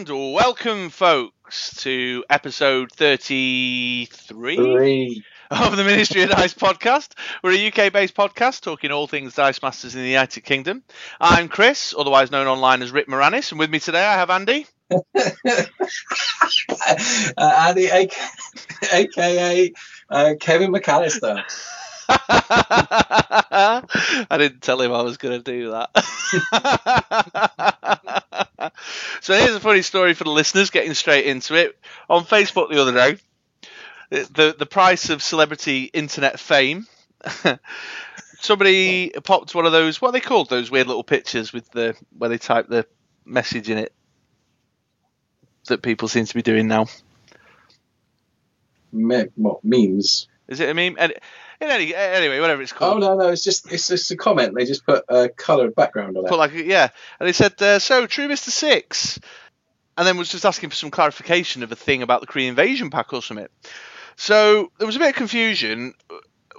And welcome, folks, to episode 33 Three. of the Ministry of Dice podcast. We're a UK based podcast talking all things Dice Masters in the United Kingdom. I'm Chris, otherwise known online as Rick Moranis, and with me today I have Andy. uh, Andy, aka, AKA uh, Kevin McAllister. I didn't tell him I was going to do that. so here's a funny story for the listeners. Getting straight into it on Facebook the other day, the the price of celebrity internet fame. Somebody popped one of those. What are they called? Those weird little pictures with the where they type the message in it that people seem to be doing now. Me- what, memes. Is it a meme? And in any, anyway, whatever it's called. Oh no, no, it's just it's just a comment. They just put a coloured background on it. Put like yeah, and he said, uh, "So true, Mister Six," and then was just asking for some clarification of a thing about the Kree invasion pack or something. So there was a bit of confusion.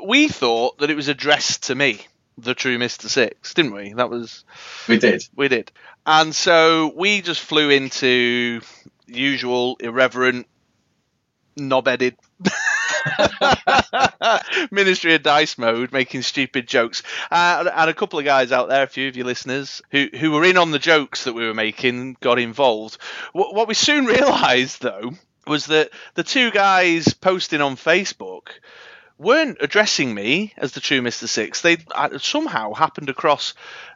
We thought that it was addressed to me, the true Mister Six, didn't we? That was we did. we did, and so we just flew into usual irreverent, knob-headed Ministry of Dice mode, making stupid jokes. Uh, and a couple of guys out there, a few of you listeners, who, who were in on the jokes that we were making, got involved. What, what we soon realised, though, was that the two guys posting on Facebook weren't addressing me as the true Mr. Six. They uh, somehow happened across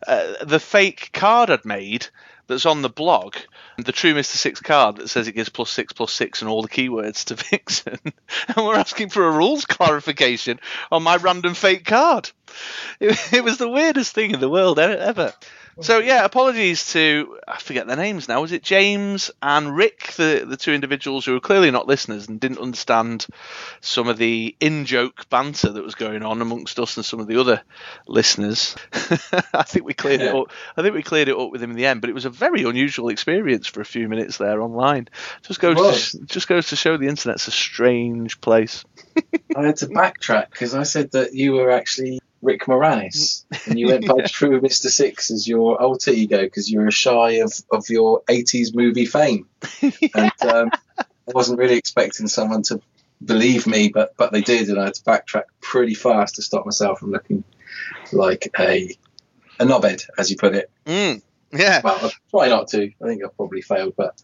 uh, the fake card I'd made that's on the blog, the true Mr. Six card that says it gives plus six plus six and all the keywords to Vixen. and we're asking for a rules clarification on my random fake card. It, it was the weirdest thing in the world ever. So yeah, apologies to I forget their names now. Was it James and Rick, the the two individuals who were clearly not listeners and didn't understand some of the in joke banter that was going on amongst us and some of the other listeners. I think we cleared it up. I think we cleared it up with him in the end, but it was a very unusual experience for a few minutes there online. Just goes to, just goes to show the internet's a strange place. I had to backtrack because I said that you were actually Rick Moranis, and you went by True Mister Six as your alter ego because you were shy of of your '80s movie fame. And um, I wasn't really expecting someone to believe me, but but they did, and I had to backtrack pretty fast to stop myself from looking like a a knobhead, as you put it. Mm, yeah. Well, I'll try not to. I think I've probably failed, but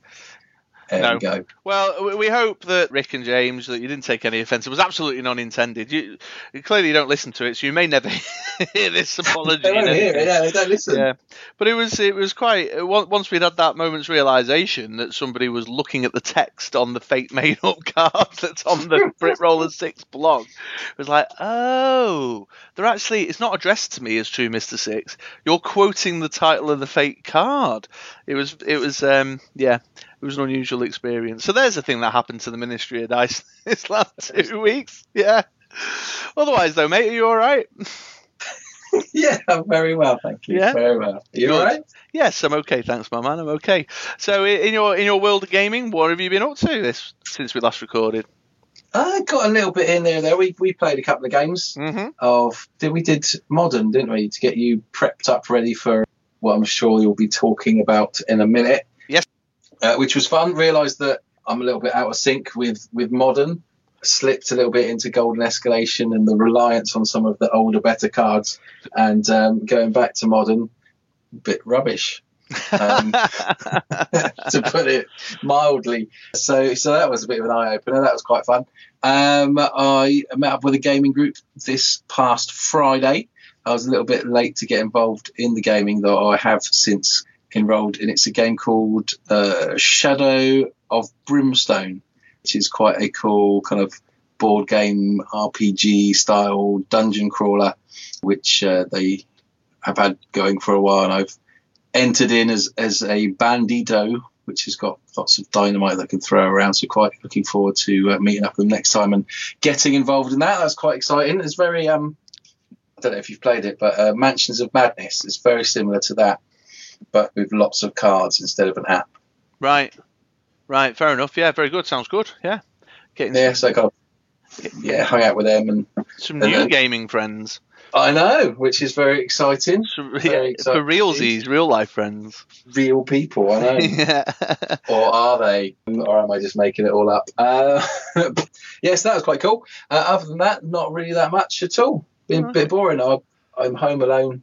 there No. we go. Well, we- we hope that Rick and James that you didn't take any offence. It was absolutely non-intended. You, you clearly don't listen to it, so you may never hear this apology. They in won't hear it. Yeah, they don't listen. Yeah, but it was it was quite once we'd had that moment's realization that somebody was looking at the text on the fake made up card that's on the Brit Roller Six blog. It was like, oh, they're actually it's not addressed to me as True Mister Six. You're quoting the title of the fake card. It was it was um yeah. It was an unusual experience. So there's a thing that happened to the Ministry of Dice this last two weeks. Yeah. Otherwise, though, mate, are you all right? Yeah, I'm very well, thank you. Yeah? Very well. Are you Good. all right? Yes, I'm okay. Thanks, my man. I'm okay. So, in your in your world of gaming, what have you been up to this since we last recorded? I got a little bit in there. There, we we played a couple of games Mm-hmm. of. Did we did modern, didn't we, to get you prepped up, ready for what I'm sure you'll be talking about in a minute. Uh, which was fun. Realised that I'm a little bit out of sync with with modern. Slipped a little bit into golden escalation and the reliance on some of the older, better cards, and um, going back to modern, bit rubbish. Um, to put it mildly. So, so that was a bit of an eye opener. That was quite fun. Um, I met up with a gaming group this past Friday. I was a little bit late to get involved in the gaming, though I have since enrolled, and it's a game called uh, Shadow of Brimstone, which is quite a cool kind of board game RPG style dungeon crawler, which uh, they have had going for a while, and I've entered in as as a bandito, which has got lots of dynamite that can throw around. So quite looking forward to uh, meeting up with them next time and getting involved in that. That's quite exciting. It's very um, I don't know if you've played it, but uh, Mansions of Madness is very similar to that, but with lots of cards instead of an app. right, right. Fair enough. Yeah, very good. Sounds good. Yeah. Getting Yeah, so kind of yeah, hung out with them, and Some And new then- gaming friends. I know, which is very exciting. Very yeah, exciting for realsies, real life friends. Real people, I know. yeah. or are they? Or am I just making it all up? Uh, yes, that was quite cool. Uh, other than that, not really that much at all. Been a bit boring. I, I'm home alone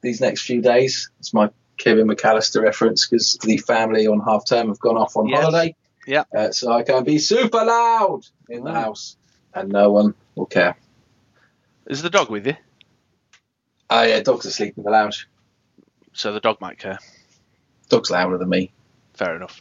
these next few days. It's my Kevin McAllister reference because the family on half term have gone off on Yes. holiday. Yeah. Uh, so I can be super loud in the Oh. house and no one will care. Is the dog with you? Oh, yeah, dog's asleep in the lounge. So the dog might care. Dog's louder than me. Fair enough.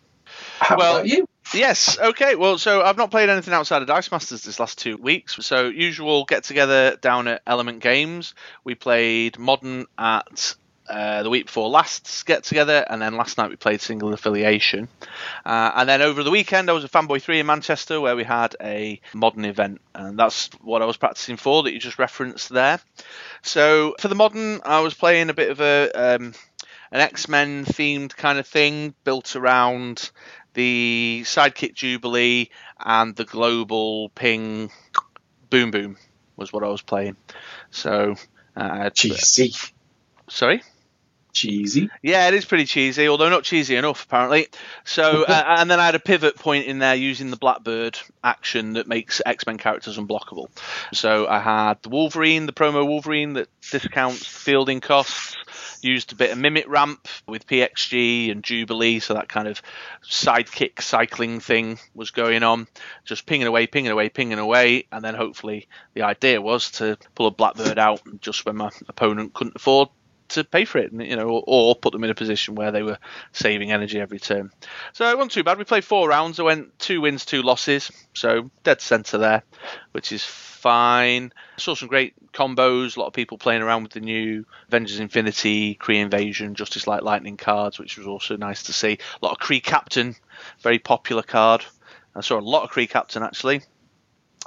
How Well- about you? Yes. Okay. Well, so I've not played anything outside of Dice Masters this last two weeks. So usual get together down at Element Games. We played Modern at uh, the week before last get together, and then last night we played Single Affiliation. Uh, and then over the weekend I was at Fanboy Three in Manchester where we had a Modern event, and that's what I was practicing for that you just referenced there. So for the Modern, I was playing a bit of a um, an X Men themed kind of thing built around the Sidekick Jubilee and the Global Ping Boom Boom was what I was playing. So, uh, sorry. Cheesy. Yeah, it is pretty cheesy, although not cheesy enough apparently. So, uh, and then I had a pivot point in there using the Blackbird action that makes X Men characters unblockable. So I had the Wolverine, the promo Wolverine that discounts fielding costs. Used a bit of Mimic Ramp with PXG and Jubilee, so that kind of sidekick cycling thing was going on. Just pinging away, pinging away, pinging away, and then hopefully the idea was to pull a Blackbird out just when my opponent couldn't afford to pay for it, and, you know, or, or put them in a position where they were saving energy every turn. So it wasn't too bad. We played four rounds. I went two wins, two losses, so dead centre there, which is fine. Saw some great combos. A lot of people playing around with the new Avengers Infinity, Kree Invasion, Justice Light Lightning cards, which was also nice to see. A lot of Kree Captain, very popular card. I saw a lot of Kree Captain actually,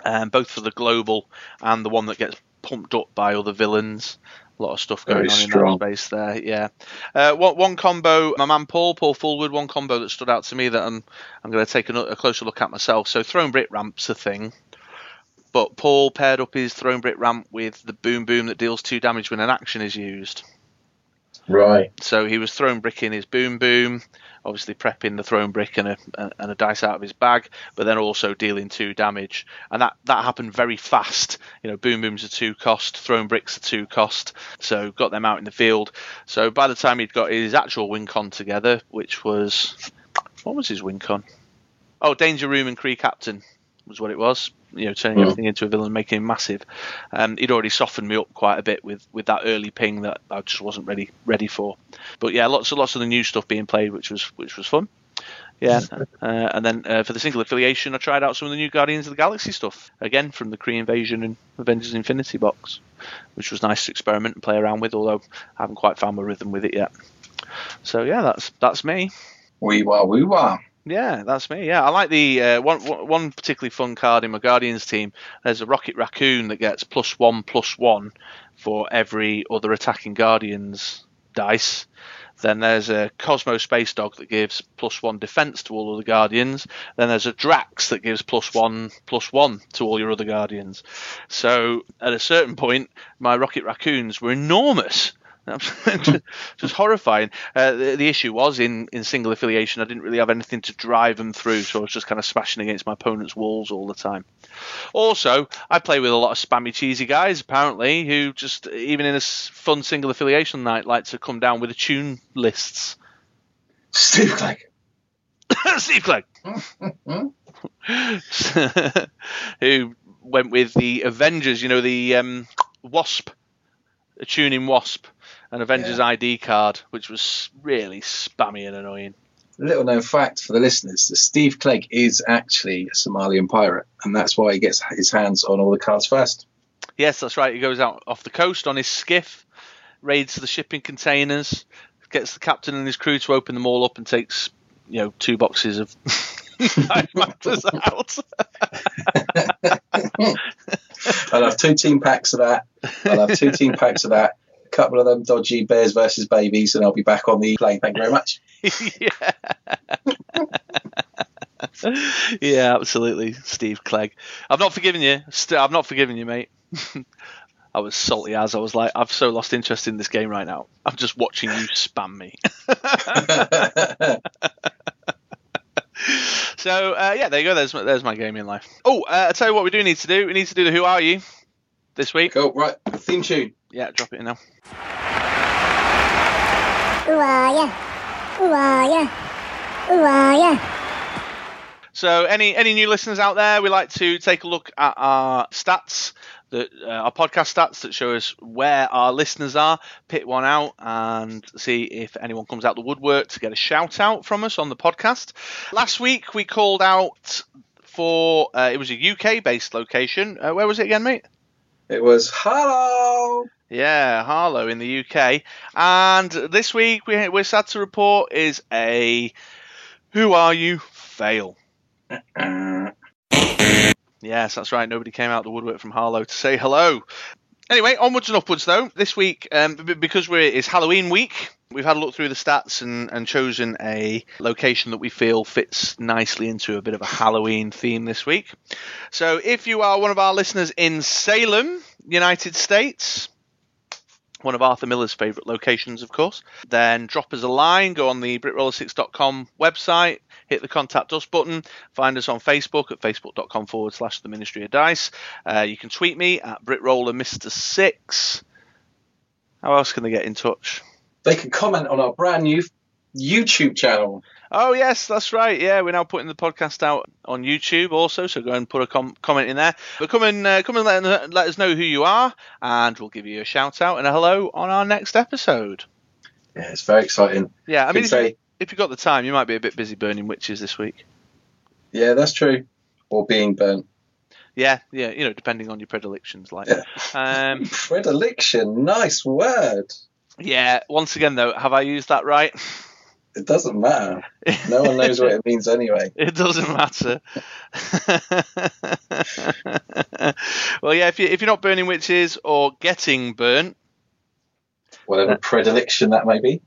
um, both for the global and the one that gets pumped up by other villains. A lot of stuff going Very on in strong. that space there. Yeah. Uh, one, one combo, my man Paul, Paul Fullwood, one combo that stood out to me that I'm, I'm going to take a, a closer look at myself. So Thrown Brick Ramp's a thing. But Paul paired up his Thrown Brick Ramp with the Boom Boom that deals two damage when an action is used. Right. So he was throwing brick in his boom boom, obviously prepping the thrown brick and a and a dice out of his bag, but then also dealing two damage. And that that happened very fast. You know, boom booms are two cost, thrown bricks are two cost. So got them out in the field. So by the time he'd got his actual win con together, which was what was his win con? Oh, Danger Room and Kree Captain was what it was. You know, turning Hmm. everything into a villain, making him massive. Um, he'd already softened me up quite a bit with, with that early ping that I just wasn't ready ready for. But yeah, lots of lots of the new stuff being played, which was which was fun. Yeah, uh, and then uh, for the single affiliation, I tried out some of the new Guardians of the Galaxy stuff again from the Kree Invasion and Avengers Infinity box, which was nice to experiment and play around with. Although I haven't quite found my rhythm with it yet. So yeah, that's that's me. We were, we were. Yeah, that's me. Yeah, I like the uh, one one particularly fun card in my Guardians team. There's a Rocket Raccoon that gets plus one plus one for every other attacking Guardians dice. Then there's a Cosmo Space Dog that gives plus one defense to all of the Guardians. Then there's a Drax that gives plus one plus one to all your other Guardians. So at a certain point, my Rocket Raccoons were enormous. just horrifying. Uh, the, the issue was in, in single affiliation, I didn't really have anything to drive them through, so I was just kind of smashing against my opponent's walls all the time. Also, I play with a lot of spammy, cheesy guys apparently who just, even in a fun single affiliation night, like to come down with the tune lists. Steve Clegg. Steve Clegg. who went with the Avengers, you know, the um, Wasp, a tuning Wasp, an Avengers ID card, which was really spammy and annoying. Little known fact for the listeners Steve Clegg is actually a Somalian pirate, and that's why he gets his hands on all the cards first. Yes, that's right. He goes out off the coast on his skiff, raids the shipping containers, gets the captain and his crew to open them all up, and takes you know two boxes of Dice Masters out. I'll have two team packs of that. I'll have two team packs of that. Couple of them dodgy bears versus babies, and I'll be back on the plane. Thank you very much. yeah. yeah, absolutely, Steve Clegg. I've not forgiven you. St- I've not forgiven you, mate. I was salty as I was like, I've so lost interest in this game right now. I'm just watching you spam me. so uh, yeah, there you go. There's my, there's my gaming life. Oh, uh, I tell you what, we do need to do. We need to do the Who Are You this week. cool. Right. Theme tune. Yeah, drop it in now. Ooh ah yeah. Ooh ah yeah. Ooh ah yeah. So, any any new listeners out there, we like to take a look at our stats, the, uh, our podcast stats that show us where our listeners are, pick one out, and see if anyone comes out the woodwork to get a shout out from us on the podcast. Last week we called out for uh, it was a UK based location. Uh, where was it again, mate? It was hello. Yeah, Harlow in the UK. And this week we, we're sad to report is a Who Are You fail. Yes, that's right. Nobody came out the woodwork from Harlow to say hello. Anyway, onwards and upwards though. This week, um, b- because we're it's Halloween week, we've had a look through the stats and, and chosen a location that we feel fits nicely into a bit of a Halloween theme this week. So, if you are one of our listeners in Salem, United States, one of Arthur Miller's favourite locations, of course, then drop us a line. Go on the BritRoller6.com website, hit the contact us button, find us on Facebook at facebook.com forward slash the Ministry of Dice. Uh, you can tweet me at BritRollerMr6. How else can they get in touch? They can comment on our brand new YouTube channel. Oh yes, that's right. Yeah, we're now putting the podcast out on YouTube also, so go and put a com- comment in there. But come and uh, come and let, let us know who you are, and we'll give you a shout out and a hello on our next episode. Yeah, it's very exciting. Yeah, I Could mean, if, say- you, if you've got the time, you might be a bit busy burning witches this week. Yeah, that's true. Or being burnt. Yeah, yeah, you know, depending on your predilections. Like, Yeah. um, Predilection. Nice word. yeah. Once again, though, have I used that right? It doesn't matter. No one knows what it means anyway. It doesn't matter. well, yeah, if, you, if you're not burning witches or getting burnt, Whatever predilection that may be.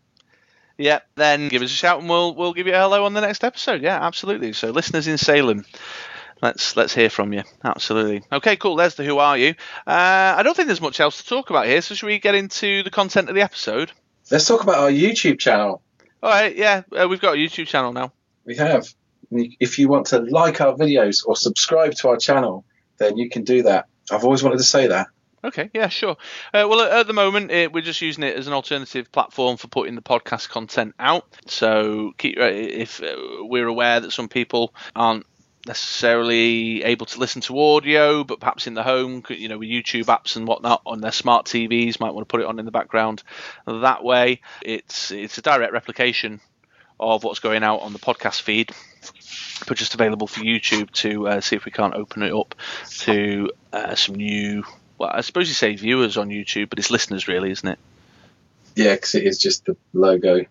yeah, then give us a shout and we'll we'll give you a hello on the next episode. Yeah, absolutely. So, listeners in Salem, let's let's hear from you. Absolutely. Okay, cool. There's the who are you. Uh, I don't think there's much else to talk about here. So, should we get into the content of the episode? Let's talk about our YouTube channel. All right. Yeah, uh, we've got a YouTube channel now. We have. If you want to like our videos or subscribe to our channel, then you can do that. I've always wanted to say that. Okay, yeah, sure. Uh, well, at, at the moment, uh, we're just using it as an alternative platform for putting the podcast content out. So, keep, uh, if uh, we're aware that some people aren't necessarily able to listen to audio, but perhaps in the home, you know, with YouTube apps and whatnot on their smart TVs, might want to put it on in the background. That way, it's it's a direct replication of what's going out on the podcast feed, but just available for YouTube to uh, see if we can't open it up to uh, some new. Well, I suppose you say viewers on YouTube, but it's listeners, really, isn't it? Yeah, because it is just the logo.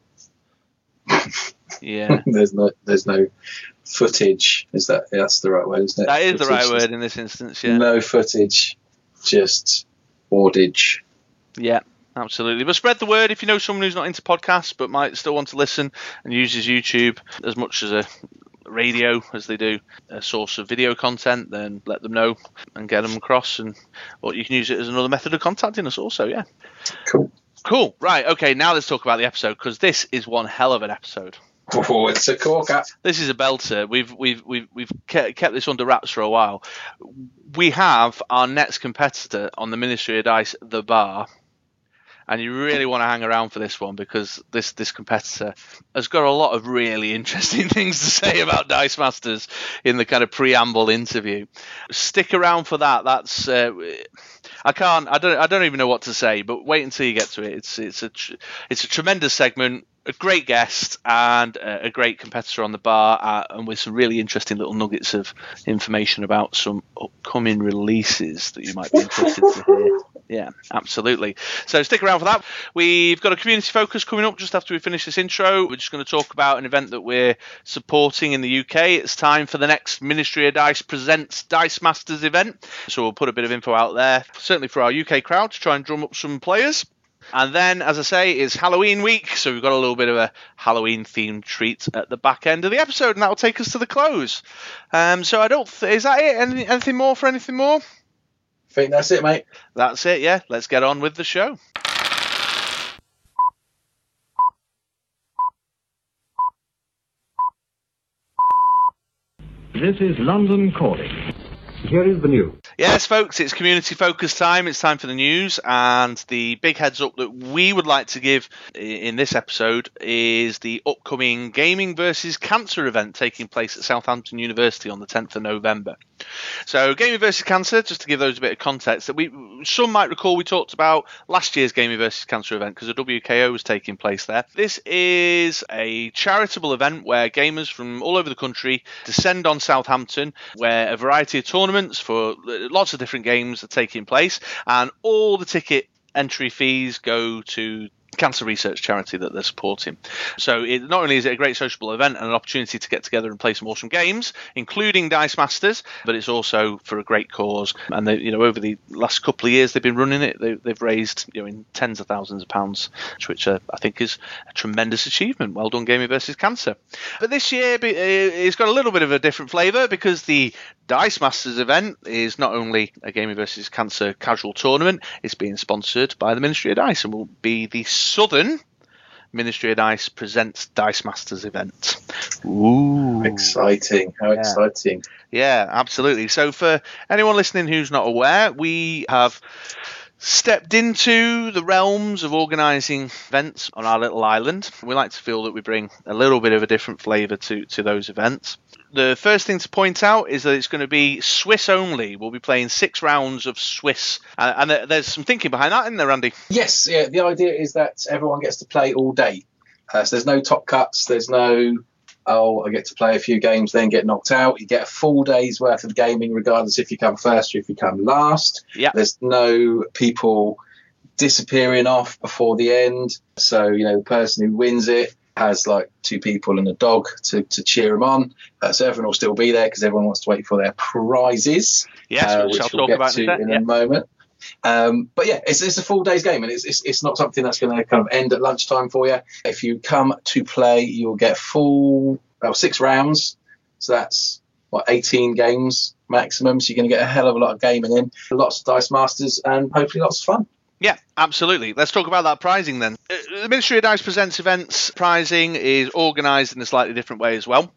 Yeah, there's no there's no footage. Is that that's the right word, isn't it? that is the right word in this instance. Yeah, No footage, just wordage. yeah, absolutely. But spread the word if you know someone who's not into podcasts but might still want to listen and uses YouTube as much as a radio as they do a source of video content. Then let them know and get them across, and or you can use it as another method of contacting us. Also, yeah. Cool. Cool. Right. Okay. Now let's talk about the episode because this is one hell of an episode. Oh, it's a corker. This is a belter. We've we've we've we've kept this under wraps for a while. We have our next competitor on the Ministry of Dice, the Bar, and you really want to hang around for this one because this this competitor has got a lot of really interesting things to say about Dice Masters in the kind of preamble interview. Stick around for that. That's uh, I can't. I don't. I don't even know what to say. But wait until you get to it. It's it's a tr- it's a tremendous segment. A great guest and a great competitor on the bar, uh, and with some really interesting little nuggets of information about some upcoming releases that you might be interested to hear. Yeah, absolutely. So stick around for that. We've got a community focus coming up just after we finish this intro. We're just going to talk about an event that we're supporting in the UK. It's time for the next Ministry of Dice Presents Dice Masters event. So we'll put a bit of info out there, certainly for our UK crowd to try and drum up some players. And then, as I say, it's Halloween week, so we've got a little bit of a Halloween themed treat at the back end of the episode, and that will take us to the close. Um, so I don't. Th- is that it? Any, anything more for anything more? I think that's it, mate. That's it. Yeah. Let's get on with the show. This is London calling. Here is the news. Yes, folks, it's community focus time. It's time for the news. And the big heads up that we would like to give in this episode is the upcoming Gaming versus Cancer event taking place at Southampton University on the 10th of November. So, Gaming versus Cancer, just to give those a bit of context, that we some might recall we talked about last year's Gaming versus Cancer event because the WKO was taking place there. This is a charitable event where gamers from all over the country descend on Southampton, where a variety of tournaments for lots of different games are taking place, and all the ticket entry fees go to cancer research charity that they're supporting. So it, not only is it a great sociable event and an opportunity to get together and play some awesome games, including Dice Masters, but it's also for a great cause. And they, you know, over the last couple of years they've been running it, they, they've raised you know in tens of thousands of pounds, which uh, I think is a tremendous achievement. Well done, Gaming versus Cancer. But this year uh, it's got a little bit of a different flavour because the Dice Masters event is not only a Gaming versus Cancer casual tournament, it's being sponsored by the Ministry of Dice and will be the Southern Ministry of Dice presents Dice Masters event. Ooh. Exciting. How Yeah. exciting. Yeah, absolutely. So, for anyone listening who's not aware, we have stepped into the realms of organising events on our little island. We like to feel that we bring a little bit of a different flavour to, to those events. The first thing to point out is that it's going to be Swiss only. We'll be playing six rounds of Swiss, uh, and there's some thinking behind that, isn't there, Andy? Yes, yeah. The idea is that everyone gets to play all day. Uh, so there's no top cuts. There's no oh, I get to play a few games, then get knocked out. You get a full day's worth of gaming, regardless if you come first or if you come last. Yeah. There's no people disappearing off before the end. So you know the person who wins it has like two people and a dog to, to cheer them on. Uh, so everyone will still be there because everyone wants to wait for their prizes Yes, uh, which I'll we'll talk get about to in in Yeah. a moment. Um, but yeah, it's, it's a full day's game, and it's, it's it's not something that's going to kind of end at lunchtime for you. If you come to play, you'll get full about six rounds, so that's what 18 games maximum. So you're going to get a hell of a lot of gaming in, lots of dice masters, and hopefully lots of fun. Yeah, absolutely. Let's talk about that prizing then. Uh, The Ministry of Dice Presents events prizing is organised in a slightly different way as well.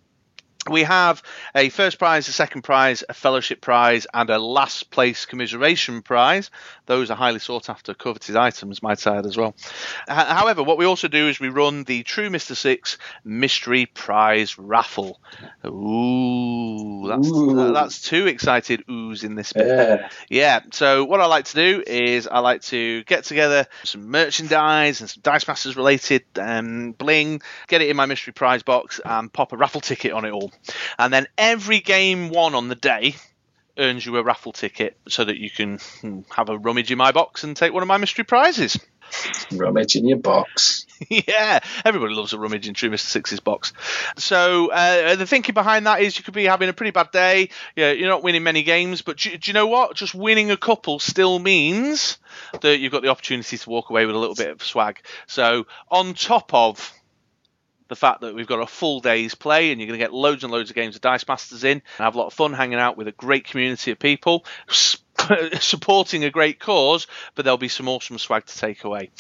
We have a first prize, a second prize, a fellowship prize, and a last place commiseration prize. Those are highly sought after, coveted items, might I add as well. However, what we also do is we run the True Mr. Six Mystery Prize Raffle. Ooh, that's Ooh. that's two excited oohs in this bit. Yeah, Yeah, so what I like to do is I like to get together some merchandise and some Dice Masters related um, bling, get it in my mystery prize box, and pop a raffle ticket on it all. And then every game won on the day earns you a raffle ticket so that you can hmm, have a rummage in my box and take one of my mystery prizes. rummage in your box. yeah, everybody loves a rummage in True Mr. Six's box. So uh, the thinking behind that is you could be having a pretty bad day. Yeah, you're not winning many games, but do, do you know what? Just winning a couple still means that you've got the opportunity to walk away with a little bit of swag. So on top of the fact that we've got a full day's play and you're going to get loads and loads of games of Dice Masters in and have a lot of fun hanging out with a great community of people. S- supporting a great cause, but there'll be some awesome swag to take away.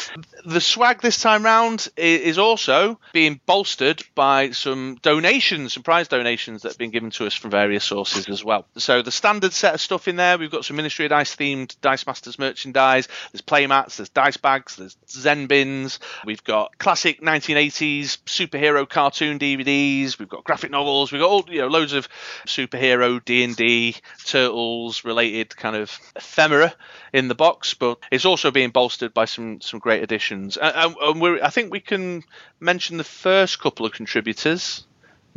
The swag this time round is also being bolstered by some donations, some prize donations that have been given to us from various sources as well. So the standard set of stuff in there, we've got some Ministry of Dice themed Dice Masters merchandise. There's playmats, there's dice bags, there's Zen bins. We've got classic 1980s superhero cartoon DVDs. We've got graphic novels. We've got all you know loads of superhero D and D turtles related kind of ephemera in the box, but it's also being bolstered by some some great additions. And, and- I think we can mention the first couple of contributors.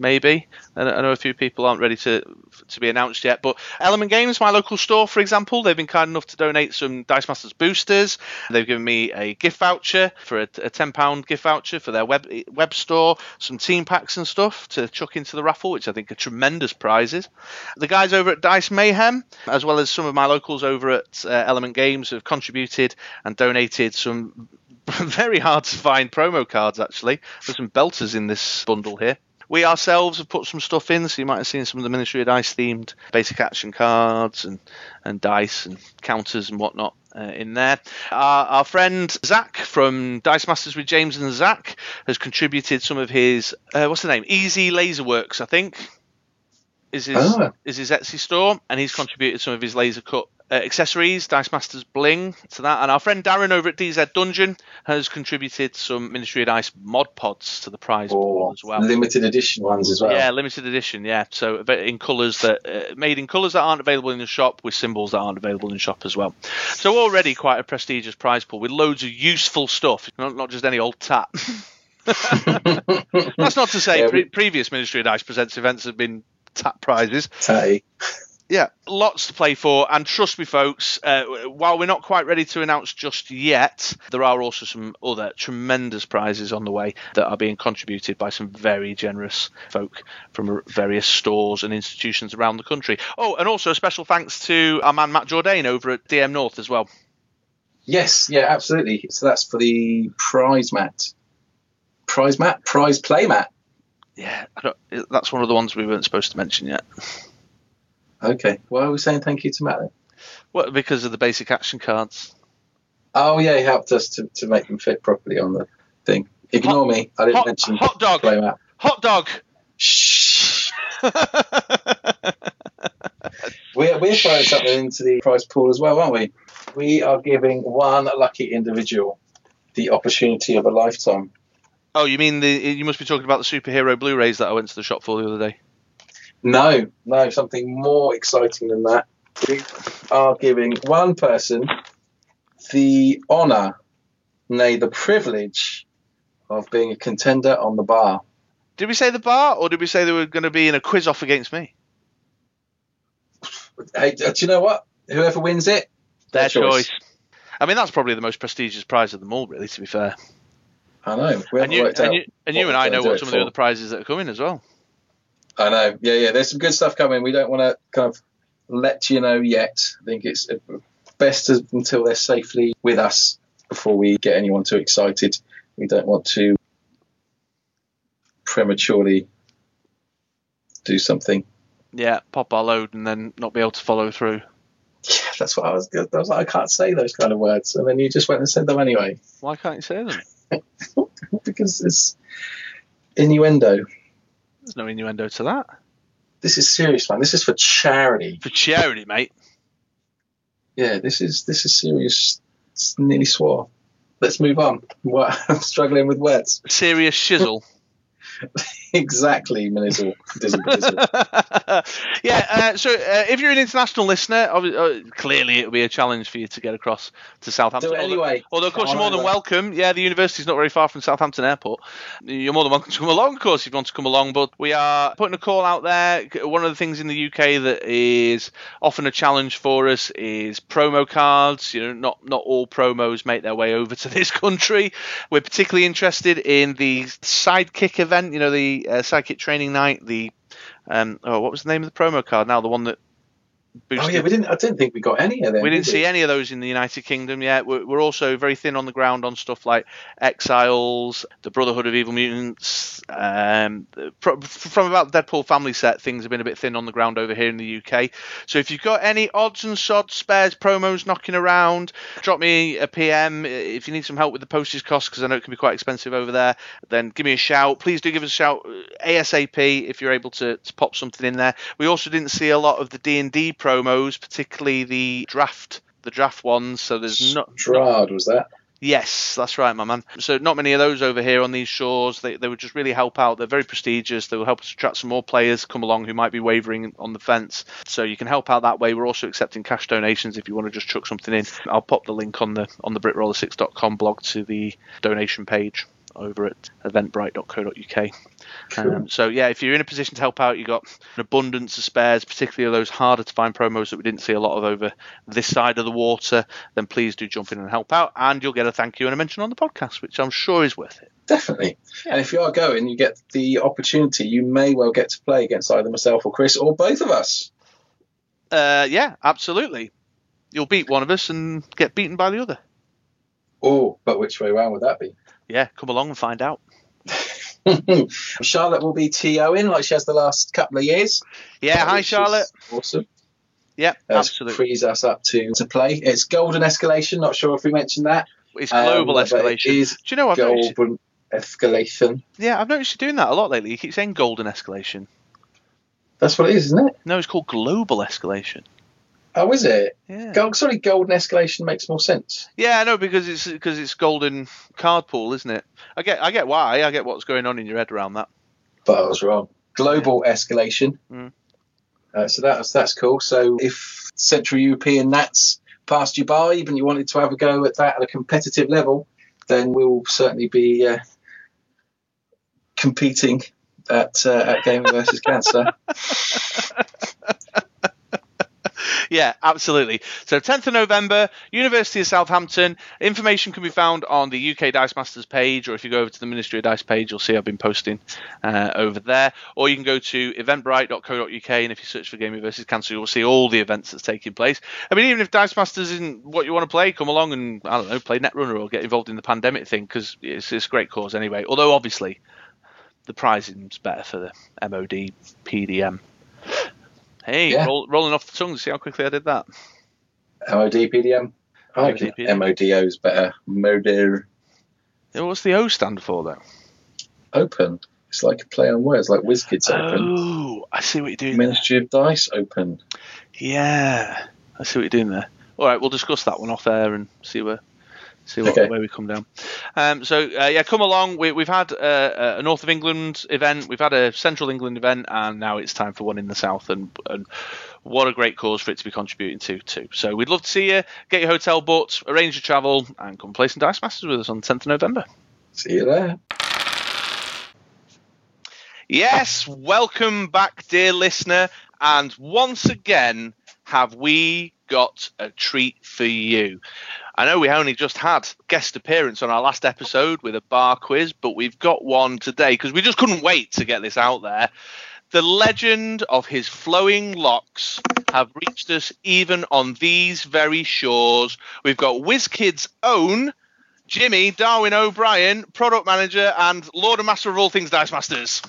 Maybe I know a few people aren't ready to to be announced yet, but Element Games, my local store, for example, they've been kind enough to donate some Dice Masters boosters. They've given me a gift voucher for a, a ten pound gift voucher for their web web store, some team packs and stuff to chuck into the raffle, which I think are tremendous prizes. The guys over at Dice Mayhem, as well as some of my locals over at uh, Element Games, have contributed and donated some very hard to find promo cards actually. There's some belters in this bundle here. We ourselves have put some stuff in, so you might have seen some of the Ministry of Dice themed basic action cards and, and dice and counters and whatnot uh, in there. Our, our friend Zach from Dice Masters with James and Zach has contributed some of his, uh, what's the name? Easy Laserworks, I think. Is his, Ah. is his Etsy store, and he's contributed some of his laser cut uh, accessories, Dice Masters bling to that. And our friend Darren over at DZ Dungeon has contributed some Ministry of Dice mod pods to the prize pool as well. limited edition ones as well. Yeah, limited edition. Yeah, so in colours that uh, made in colours that aren't available in the shop, with symbols that aren't available in the shop as well. So already quite a prestigious prize pool with loads of useful stuff, not, not just any old tat. That's not to say Yeah, pre- previous Ministry of Dice Presents events have been tat prizes. Tatty. Yeah, lots to play for, and trust me, folks. Uh, while we're not quite ready to announce just yet, there are also some other tremendous prizes on the way that are being contributed by some very generous folk from various stores and institutions around the country. Oh, and also a special thanks to our man Matt Jourdain over at DM North as well. Yes, yeah, absolutely. So that's for the prize mat. Prize mat? Prize play mat. Yeah, I don't, that's one of the ones we weren't supposed to mention yet. Okay. Why are we saying thank you to Matt then? Well, because of the basic action cards. Oh, yeah, he helped us to, to make them fit properly on the thing. Ignore me. I didn't Hot, mention hot dog, play mat. hot dog. Shh. We're, we're throwing something into the prize pool as well, aren't we? We are giving one lucky individual the opportunity of a lifetime. Oh, you mean the? You must be talking about the superhero Blu-rays that I went to the shop for the other day. No, no, something more exciting than that. We are giving one person the honour, nay, the privilege of being a contender on the bar. Did we say the bar, or did we say they were going to be in a quiz off against me? Hey, do you know what? Whoever wins it, Their choice. I mean, that's probably the most prestigious prize of them all, really. To be fair, I know. And you and you, and you and I know what some of the other prizes that are coming as well. I know. Yeah, yeah. There's some good stuff coming. We don't want to kind of let you know yet. I think it's best to, until they're safely with us before we get anyone too excited. We don't want to prematurely do something. Yeah, pop our load and then not be able to follow through. Yeah, that's what I was. I was like, I can't say those kind of words, and then you just went and said them anyway Why can't you say them? because it's innuendo. There's no innuendo to that. This is serious, man. This is for charity. For charity, mate. Yeah, this is this is serious. It's nearly swore. Let's move on. What, I'm struggling with words. Serious shizzle. exactly, Manizzle. Yeah, uh, so uh, if you're an international listener, uh, clearly it'll be a challenge for you to get across to Southampton. Do it anyway. Although, of course, you're more than welcome. Yeah, the university's not very far from Southampton Airport. You're more than welcome to come along, of course, if you want to come along. But we are putting a call out there. One of the things in the UK that is often a challenge for us is promo cards. You know, not not all promos make their way over to this country. We're particularly interested in the Sidekick event. You know, the uh, training night. The um, oh, what was the name of the promo card? Now the one that. Oh yeah, we didn't. I didn't think we got any of them. we did didn't see any of those in the United Kingdom yet. We're, we're also very thin on the ground on stuff like Exiles, the Brotherhood of Evil Mutants. Um, from about the Deadpool family set, things have been a bit thin on the ground over here in the UK. So if you've got any odds and sods, spares, promos knocking around, drop me a PM. If you need some help with the postage costs, because I know it can be quite expensive over there, then give me a shout. Please do give us a shout uh, ASAP if you're able to, to pop something in there. We also didn't see a lot of the D&D promos, particularly the draft the draft ones. So there's not Strahd was that? Yes, that's right, my man. So not many of those over here on these shores. They, they would just really help out. They're very prestigious. They will help us attract some more players come along who might be wavering on the fence. So you can help out that way. We're also accepting cash donations if you want to just chuck something in. I'll pop the link on the on the BritRoller6.com blog to the donation page over at eventbrite.co.uk. Um, so yeah, if you're in a position to help out, you've got an abundance of spares, particularly those harder to find promos that we didn't see a lot of over this side of the water, then please do jump in and help out, and you'll get a thank you and a mention on the podcast, which I'm sure is worth it. Definitely. And if you are going, you get the opportunity. You may well get to play against either myself or Chris or both of us. Uh, yeah, absolutely. You'll beat one of us and get beaten by the other. Oh, but which way round would that be? Yeah, come along and find out. Charlotte will be TOing like she has the last couple of years. Yeah, hi Charlotte. Awesome. Yeah, Uh, absolutely. frees us up to, to play. It's golden escalation. Not sure if we mentioned that. It's Um, global it escalation. is Do you know noticed, golden escalation. Yeah, I've noticed you doing that a lot lately. You keep saying golden escalation. That's what it is, isn't it? No, it's called global escalation. Oh, is it? Yeah. Gold, sorry, golden escalation makes more sense. Yeah, no, because it's because it's golden card pool, isn't it? I get I get why. I get what's going on in your head around that. But I was wrong. Global escalation. Mm. Uh, so that's that's cool. So if Central European Nats passed you by, even you wanted to have a go at that at a competitive level, then we'll certainly be uh, competing at uh, at Gaming versus Cancer. Yeah, absolutely. So 10th of November, University of Southampton. Information can be found on the UK Dice Masters page, or if you go over to the Ministry of Dice page, you'll see I've been posting uh, over there. Or you can go to eventbrite.co.uk, and if you search for Gaming versus Cancer, you'll see all the events that's taking place. I mean, even if Dice Masters isn't what you want to play, come along and I don't know, play Netrunner or get involved in the pandemic thing because it's, it's a great cause anyway. Although obviously the prizing's better for the MOD PDM. Hey, Yeah. roll, rolling off the tongue. See how quickly I did that. MOD PDM. Oh, I MOD think PDM. MODO's better. Moder Yeah, What's the O stand for though? Open. It's like a play on words, like WizKids Open. Oh, I see what you're doing. There. Ministry of Dice Open. Yeah, I see what you're doing there. All right, we'll discuss that one off air and see where see what, Okay. where we come down. Um, so uh, yeah, come along. We, we've had uh, a North of England event, we've had a Central England event, and now it's time for one in the South. And, and what a great cause for it to be contributing to too. So we'd love to see you. Get your hotel booked, arrange your travel, and come play some Dice Masters with us on the 10th of November. See you there. Yes, welcome back, dear listener. And once again, have we got a treat for you? I know we only just had guest appearance on our last episode with a bar quiz, but we've got one today because we just couldn't wait to get this out there. The legend of his flowing locks have reached us even on these very shores. We've got WizKid's own Jimmy Darwin O'Brien, product manager and Lord and Master of all things Dice Masters.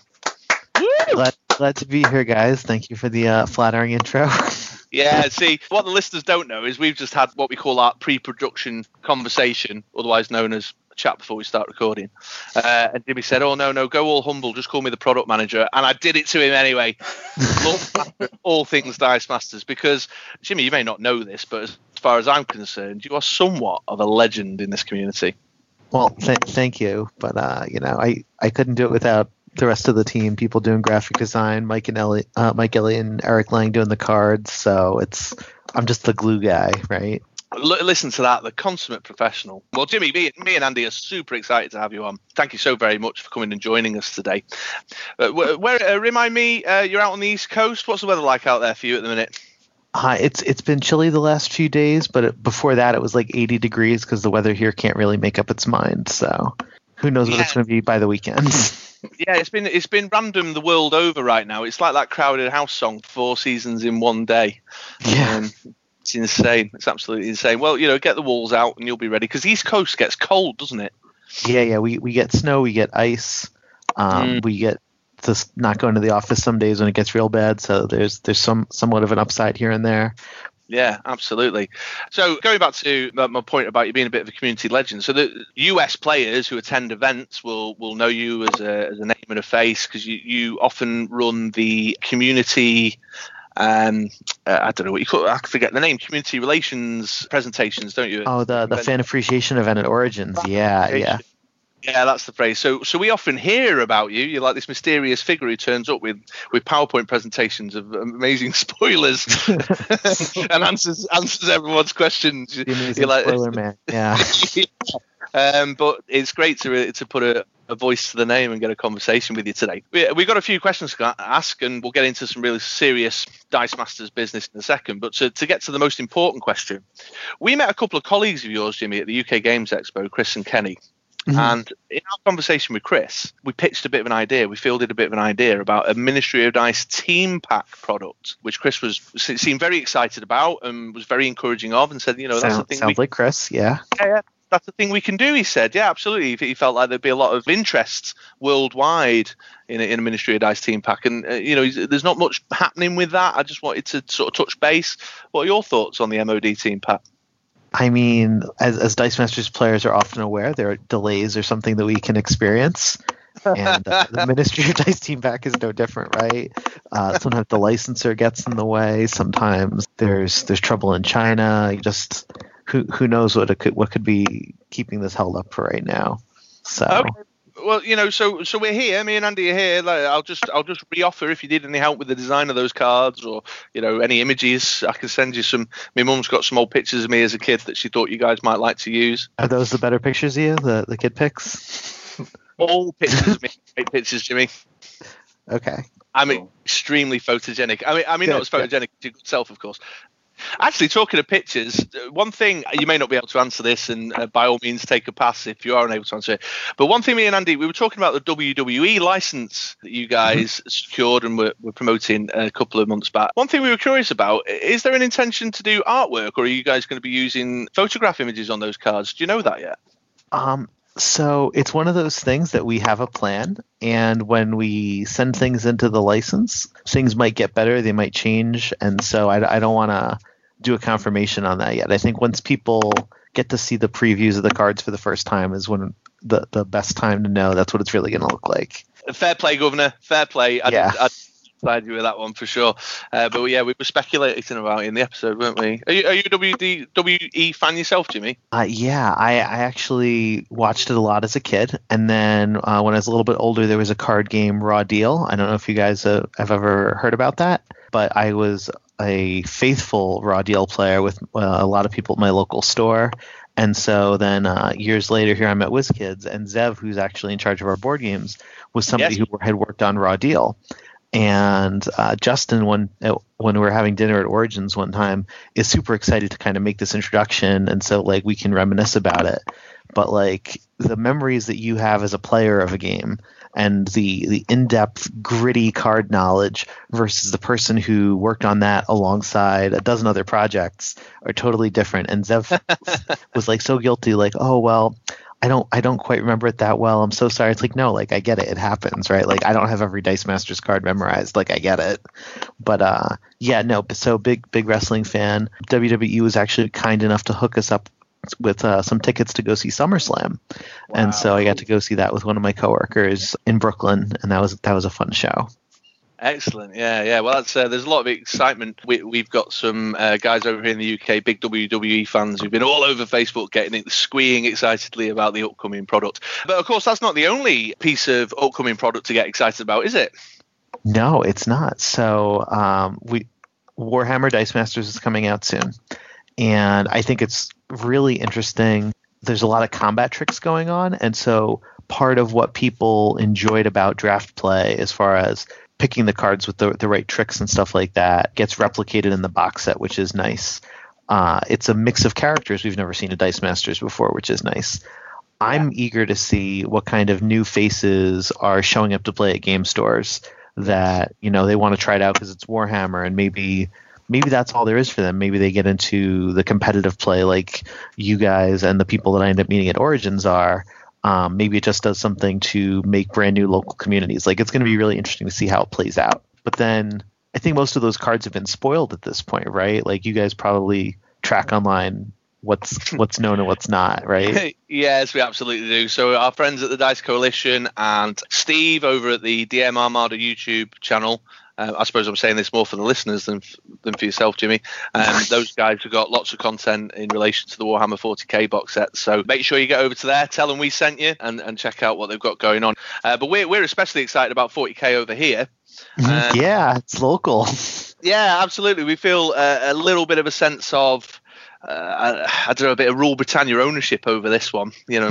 Glad, glad to be here, guys. Thank you for the uh, flattering intro. Yeah, see, what the listeners don't know is we've just had what we call our pre-production conversation, otherwise known as chat before we start recording. Uh, and Jimmy said, "Oh no, no, go all humble, just call me the product manager." And I did it to him anyway. All things Dice Masters, because Jimmy, you may not know this, but as far as I'm concerned, you are somewhat of a legend in this community. well, th- thank you, but uh, you know, I, I couldn't do it without the rest of the team, people doing graphic design, Mike and Ellie, uh, Mike Elliott and Eric Lang doing the cards. So it's I'm just the glue guy, right? Listen to that, the consummate professional. Well, Jimmy, me, me and Andy are super excited to have you on. Thank you so very much for coming and joining us today. Uh, wh- where, uh, remind me, uh, you're out on the East Coast. What's the weather like out there for you at the minute? Uh, it's it's been chilly the last few days, but it, before that it was like 80 degrees because the weather here can't really make up its mind. So who knows what it's going to be by the weekend? Yeah, it's been it's been random the world over right now. It's like that crowded house song, four seasons in one day. yeah. Um, it's insane. It's absolutely insane. Well, you know, get the walls out and you'll be ready because the East Coast gets cold, doesn't it? Yeah, yeah. We we get snow, we get ice, um, Mm. we get just not going to the office some days when it gets real bad. So there's there's some somewhat of an upside here and there. Yeah, absolutely. So going back to my point about you being a bit of a community legend, so the US players who attend events will will know you as a, as a name and a face because you, you often run the community. Um, uh, I don't know what you call it. I forget the name. Community relations presentations, don't you? Oh, the the fan appreciation event at Origins. Yeah, yeah. Yeah, that's the phrase. So, so we often hear about you. You're like this mysterious figure who turns up with with PowerPoint presentations of amazing spoilers and answers answers everyone's questions. The amazing You're like- spoiler man. Yeah. um, but it's great to to put a, a voice to the name and get a conversation with you today. We, we've got a few questions to ask, and we'll get into some really serious Dice Masters business in a second. But to, to get to the most important question, we met a couple of colleagues of yours, Jimmy, at the UK Games Expo, Chris and Kenny. Mhm. And in our conversation with Chris, we pitched a bit of an idea. We fielded a bit of an idea about a Ministry of Dice team pack product, which Chris was seemed very excited about and was very encouraging of, and said, you know, that's the thing. sounds we, like Chris. Yeah. yeah, yeah. that's the thing we can do. He said, yeah, absolutely. He felt like there'd be a lot of interest worldwide in a, in a Ministry of Dice team pack, and uh, you know, there's not much happening with that. I just wanted to sort of touch base. What are your thoughts on the MOD team pack? I mean, as, as Dice Masters players are often aware, there are delays or something that we can experience. and uh, the Ministry of Dice team Back is no different, right? Uh, sometimes the licensor gets in the way. Sometimes there's there's trouble in China. Just who who knows what could what could be keeping this held up for right now. So Okay. Well, you know, so so we're here. Me and Andy are here. Like, I'll just I'll just reoffer if you need any help with the design of those cards or you know any images. I can send you some. My mum's got some old pictures of me as a kid that she thought you guys might like to use. are those the better pictures of you, the the kid pics? All pictures of me, great pictures, Jimmy. Okay. I'm Cool. extremely photogenic. I mean, I mean, not as Good, photogenic as your good self, of course. Actually, talking of pictures, uh, one thing you may not be able to answer this, and uh, by all means, take a pass if you are unable to answer it. But one thing, me and Andy, we were talking about the WWE license that you guys secured and were, were promoting a couple of months back. One thing we were curious about: is there an intention to do artwork, or are you guys going to be using photograph images on those cards? Do you know that yet? Um, so it's one of those things that we have a plan, and when we send things into the license, things might get better, they might change, and so I, I don't want to do a confirmation on that yet. I think once people get to see the previews of the cards for the first time is when the the best time to know that's what it's really going to look like. Fair play, Governor. Fair play. I Yeah. did, I side you with that one for sure. Uh, but yeah, we were speculating about it in the episode, weren't we? Are you, are you a WD, WE fan yourself, Jimmy? Uh, yeah, I, I actually watched it a lot as a kid, and then uh, when I was a little bit older, there was a card game, Raw Deal. I don't know if you guys uh, have ever heard about that, but I was a faithful Raw Deal player with uh, a lot of people at my local store. And so then uh, years later, here I'm at WizKids, and Zev, who's actually in charge of our board games, was somebody Yes. who had worked on Raw Deal. And uh, Justin, when uh, when we were having dinner at Origins one time, is super excited to kind of make this introduction, and so like we can reminisce about it. But like the memories that you have as a player of a game, and the the in-depth, gritty card knowledge versus the person who worked on that alongside a dozen other projects are totally different. And Zev was like so guilty, like, oh well, I don't I don't quite remember it that well. I'm so sorry. It's like no, like I get it. It happens, right? Like I don't have every Dice Masters card memorized. Like I get it. But uh yeah, no, so big big wrestling fan. WWE was actually kind enough to hook us up with uh, some tickets to go see SummerSlam. And so I got to go see that with one of my coworkers in Brooklyn and that was that was a fun show. Excellent. Yeah, yeah. Well, that's uh, there's a lot of excitement. We, we've got some uh, guys over here in the UK, big WWE fans, who've been all over Facebook getting it, squeeing excitedly about the upcoming product. But of course, that's not the only piece of upcoming product to get excited about, is it? No, it's not. So um, we Warhammer Dice Masters is coming out soon, and I think it's really interesting. There's a lot of combat tricks going on, and so part of what people enjoyed about draft play, as far as picking the cards with the, the right tricks and stuff like that, gets replicated in the box set, which is nice. Uh, it's a mix of characters we've never seen at Dice Masters before, which is nice. I'm eager to see what kind of new faces are showing up to play at game stores that you know they want to try it out because it's Warhammer and maybe maybe that's all there is for them. Maybe they get into the competitive play like you guys and the people that I end up meeting at Origins are. Um, maybe it just does something to make brand new local communities. Like it's going to be really interesting to see how it plays out. But then I think most of those cards have been spoiled at this point, right? Like you guys probably track online what's what's known and what's not, right? yes, we absolutely do. So our friends at the Dice Coalition and Steve over at the DM Armada YouTube channel. Uh, I suppose I'm saying this more for the listeners than than for yourself, Jimmy. Um, those guys have got lots of content in relation to the Warhammer 40k box set. So make sure you get over to there, tell them we sent you, and, and check out what they've got going on. Uh, but we're we're especially excited about 40k over here. Uh, yeah, it's local. Yeah, absolutely. We feel uh, a little bit of a sense of. Uh, I, I don't know, a bit of rule Britannia ownership over this one, you know,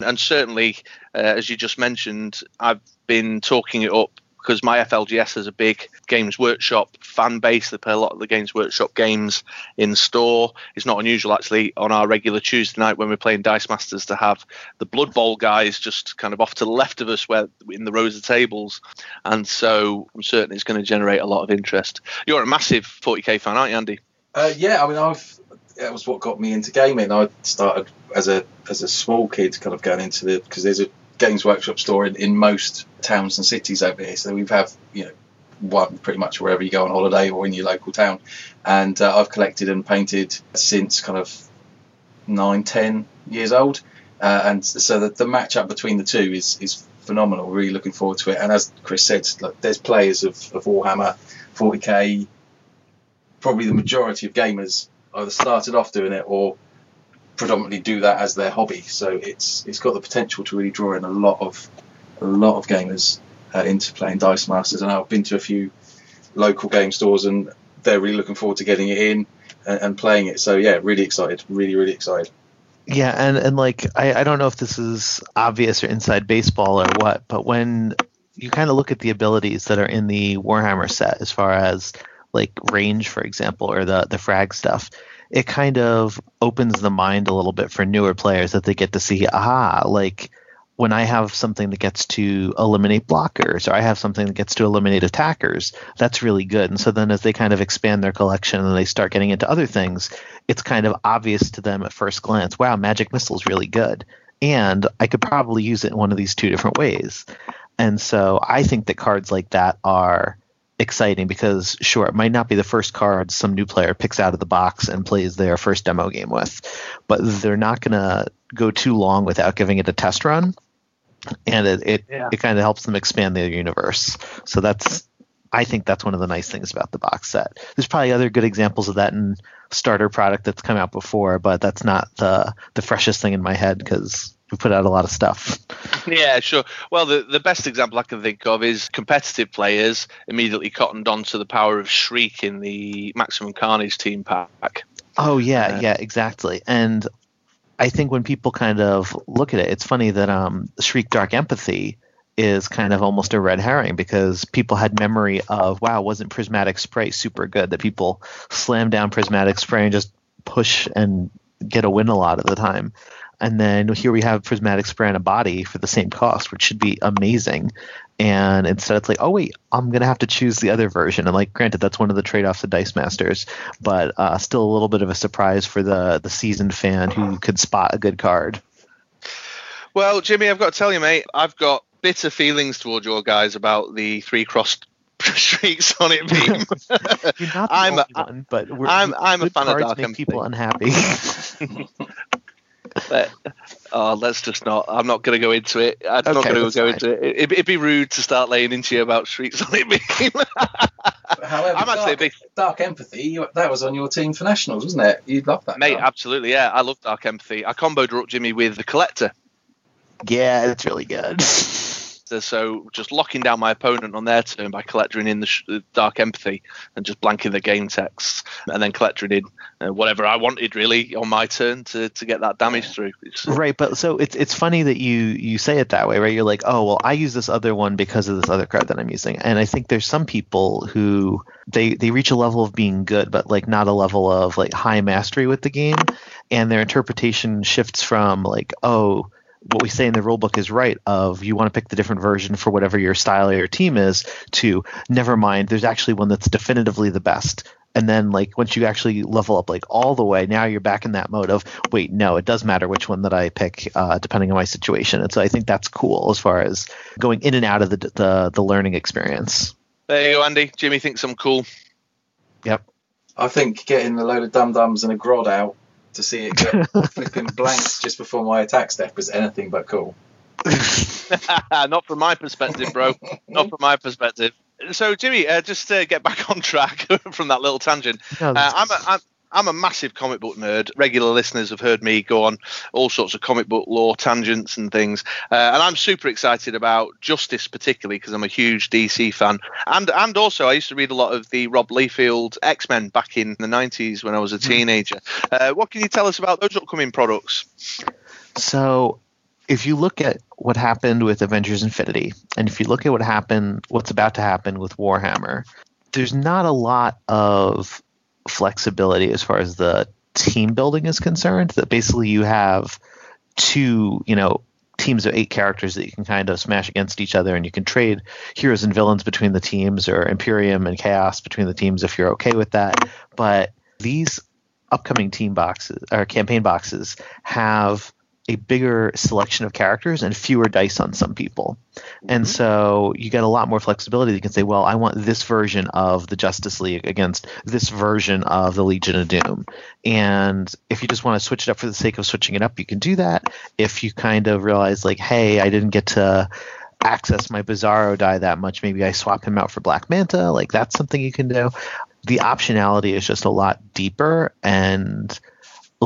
and certainly, uh, as you just mentioned, I've been talking it up because my FLGS has a big Games Workshop fan base. They play a lot of the Games Workshop games in store. It's not unusual actually on our regular Tuesday night when we're playing Dice Masters to have the Blood Bowl guys just kind of off to the left of us, where in the rows of tables, and so I'm certain it's going to generate a lot of interest. You're a massive 40k fan, aren't you, Andy? Uh, yeah, I mean, I've that was what got me into gaming. I started as a as a small kid, kind of going into the because there's a Games Workshop store in, in most towns and cities over here. So we have you know one pretty much wherever you go on holiday or in your local town. And uh, I've collected and painted since kind of nine, ten years old. Uh, and so the, the matchup between the two is is phenomenal. Really looking forward to it. And as Chris said, like, there's players of, of Warhammer 40k. Probably the majority of gamers either started off doing it or predominantly do that as their hobby. So it's it's got the potential to really draw in a lot of a lot of gamers uh, into playing Dice Masters. And I've been to a few local game stores and they're really looking forward to getting it in and, and playing it. So yeah, really excited, really really excited. Yeah, and and like I, I don't know if this is obvious or inside baseball or what, but when you kind of look at the abilities that are in the Warhammer set as far as like range, for example, or the the frag stuff, it kind of opens the mind a little bit for newer players that they get to see, aha, like when I have something that gets to eliminate blockers or I have something that gets to eliminate attackers, that's really good. And so then as they kind of expand their collection and they start getting into other things, it's kind of obvious to them at first glance, wow, magic missile is really good. And I could probably use it in one of these two different ways. And so I think that cards like that are exciting because sure it might not be the first card some new player picks out of the box and plays their first demo game with but they're not going to go too long without giving it a test run. And it it, Yeah. it kind of helps them expand their universe. So that's i think that's one of the nice things about the box set. There's probably other good examples of that in starter product that's come out before but that's not the the freshest thing in my head because we put out a lot of stuff Yeah, sure. Well, the, the best example I can think of is competitive players immediately cottoned on to the power of Shriek in the Maximum Carnage team pack. Oh yeah, Uh, yeah, exactly. And I think when people kind of look at it, it's funny that um, Shriek Dark Empathy is kind of almost a red herring because people had memory of wow, wasn't Prismatic Spray super good? That people slam down Prismatic Spray and just push and get a win a lot of the time. And then here we have Prismatic Spray on a body for the same cost, which should be amazing. And instead, it's like, oh wait, I'm gonna have to choose the other version. And like, granted, that's one of the trade-offs of Dice Masters, but uh, still a little bit of a surprise for the the seasoned fan who could spot a good card. Well, Jimmy, I've got to tell you, mate, I've got bitter feelings towards your guys about the three crossed streaks on it beam. You're not the I'm a- one, but we're, I'm- I'm a fan of Dark Empathy. people unhappy. But, oh, let's just not. I'm not going to go into it. I'm not going to go fine. into it. It'd, it'd be rude to start laying into you about streaks on it beam. However, I'm actually a dark, big- dark empathy. You, that was on your team for nationals, wasn't it? You'd love that, Mate, card. absolutely, yeah. I love Dark Empathy. I comboed her up, Jimmy, with the Collector. yeah, it's really good. So, so just locking down my opponent on their turn by collecting in the, sh- the Dark Empathy and just blanking the game text, and then collecting in uh, whatever I wanted really on my turn to, to get that damage through. It's, Right, but so it's it's funny that you you say it that way, right? You're like, oh well, I use this other one because of this other card that I'm using, and I think there's some people who they they reach a level of being good, but like not a level of like high mastery with the game, and their interpretation shifts from like, oh, what we say in the rulebook is right of you want to pick the different version for whatever your style or your team is to never mind there's actually one that's definitively the best and then like once you actually level up like all the way now you're back in that mode of wait no it does matter which one that i pick uh, depending on my situation and so i think that's cool as far as going in and out of the the, the learning experience there you go, Andy. Jimmy thinks I'm cool. yep I think getting a load of dum dums and a Grodd out to see it get flipping blanks just before my attack step is anything but cool. Not from my perspective, bro. Not from my perspective. So, Jimmy, uh, just to get back on track from that little tangent, uh, I'm, a, I'm, I'm a massive comic book nerd. Regular listeners have heard me go on all sorts of comic book lore tangents and things, uh, and I'm super excited about Justice particularly because I'm a huge DC fan, and and also I used to read a lot of the Rob Liefeld X Men back in the 90s when I was a teenager. Uh, what can you tell us about those upcoming products? So, if you look at what happened with Avengers Infinity, and if you look at what happened, what's about to happen with Warhammer, there's not a lot of flexibility as far as the team building is concerned. That basically you have two, you know, teams of eight characters that you can kind of smash against each other, and you can trade heroes and villains between the teams, or Imperium and Chaos between the teams if you're okay with that. But these upcoming team boxes or campaign boxes have a bigger selection of characters and fewer dice on some people. And mm-hmm. so you get a lot more flexibility. You can say, well, I want this version of the Justice League against this version of the Legion of Doom. And if you just want to switch it up for the sake of switching it up, you can do that. If you kind of realize, like, hey, I didn't get to access my Bizarro die that much, maybe I swap him out for Black Manta, like, that's something you can do. The optionality is just a lot deeper and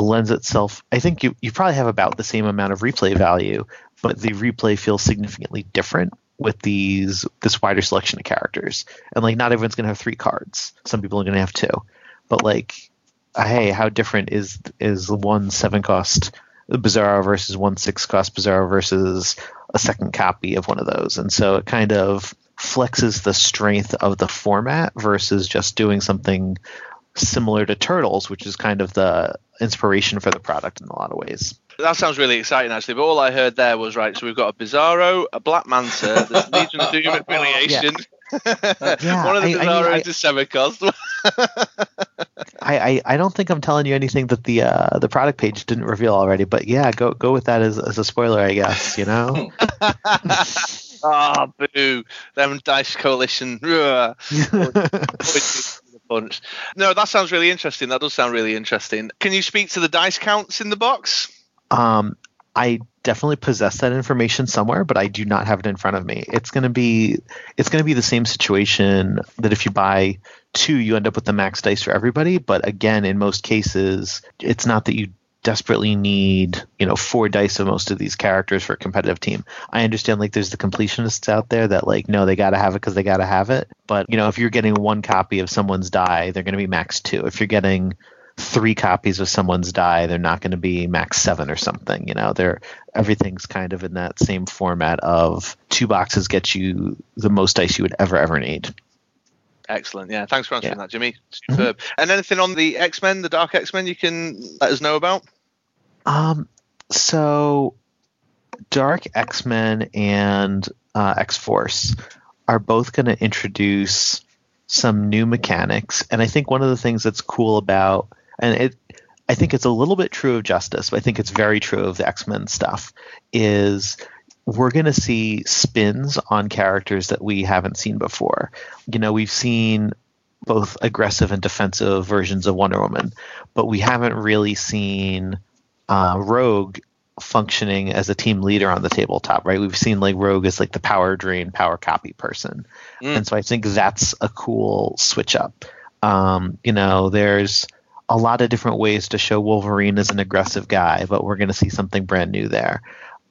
lends itself. I think you, you probably have about the same amount of replay value, but the replay feels significantly different with these this wider selection of characters. And like not everyone's gonna have three cards. Some people are gonna have two. But like hey, how different is is one seven cost Bizarro versus one six cost Bizarro versus a second copy of one of those. And so it kind of flexes the strength of the format versus just doing something similar to Turtles, which is kind of the inspiration for the product in a lot of ways. That sounds really exciting, actually. But all I heard there was right. So we've got a Bizarro, a Black Manta, the Legion of Doom affiliation. Yeah, One of the I- I mean, is Semicost. I, I, I don't think I'm telling you anything that the uh, the product page didn't reveal already, but yeah, go go with that as, as a spoiler, I guess. You know, Ah, boo! Them Dice Coalition. Punch. No, that sounds really interesting. That does sound really interesting. Can you speak to the dice counts in the box? um, I definitely possess that information somewhere, but I do not have it in front of me. It's gonna be it's gonna be the same situation that if you buy two, you end up with the max dice for everybody. But again, in most cases, it's not that you desperately need you know four dice of most of these characters for a competitive team. I understand like there's the completionists out there that like no they got to have it because they got to have it. But you know if you're getting one copy of someone's die, they're going to be max two. If you're getting three copies of someone's die, they're not going to be max seven or something. You know, they're everything's kind of in that same format of two boxes get you the most dice you would ever ever need. Excellent. Yeah, thanks for answering Yeah. that, Jimmy. Mm-hmm. Superb. And anything on the X Men, the Dark X Men, you can let us know about? Um, so Dark X Men and uh, X Force are both going to introduce some new mechanics, and I think one of the things that's cool about and it. I think it's a little bit true of Justice, but I think it's very true of the X Men stuff. Is we're going to see spins on characters that we haven't seen before. You know, we've seen both aggressive and defensive versions of Wonder Woman, but we haven't really seen uh, Rogue functioning as a team leader on the tabletop, right? We've seen like Rogue as like the power drain, power copy person, Mm. and so I think that's a cool switch up. Um, you know, there's a lot of different ways to show Wolverine as an aggressive guy, but we're going to see something brand new there.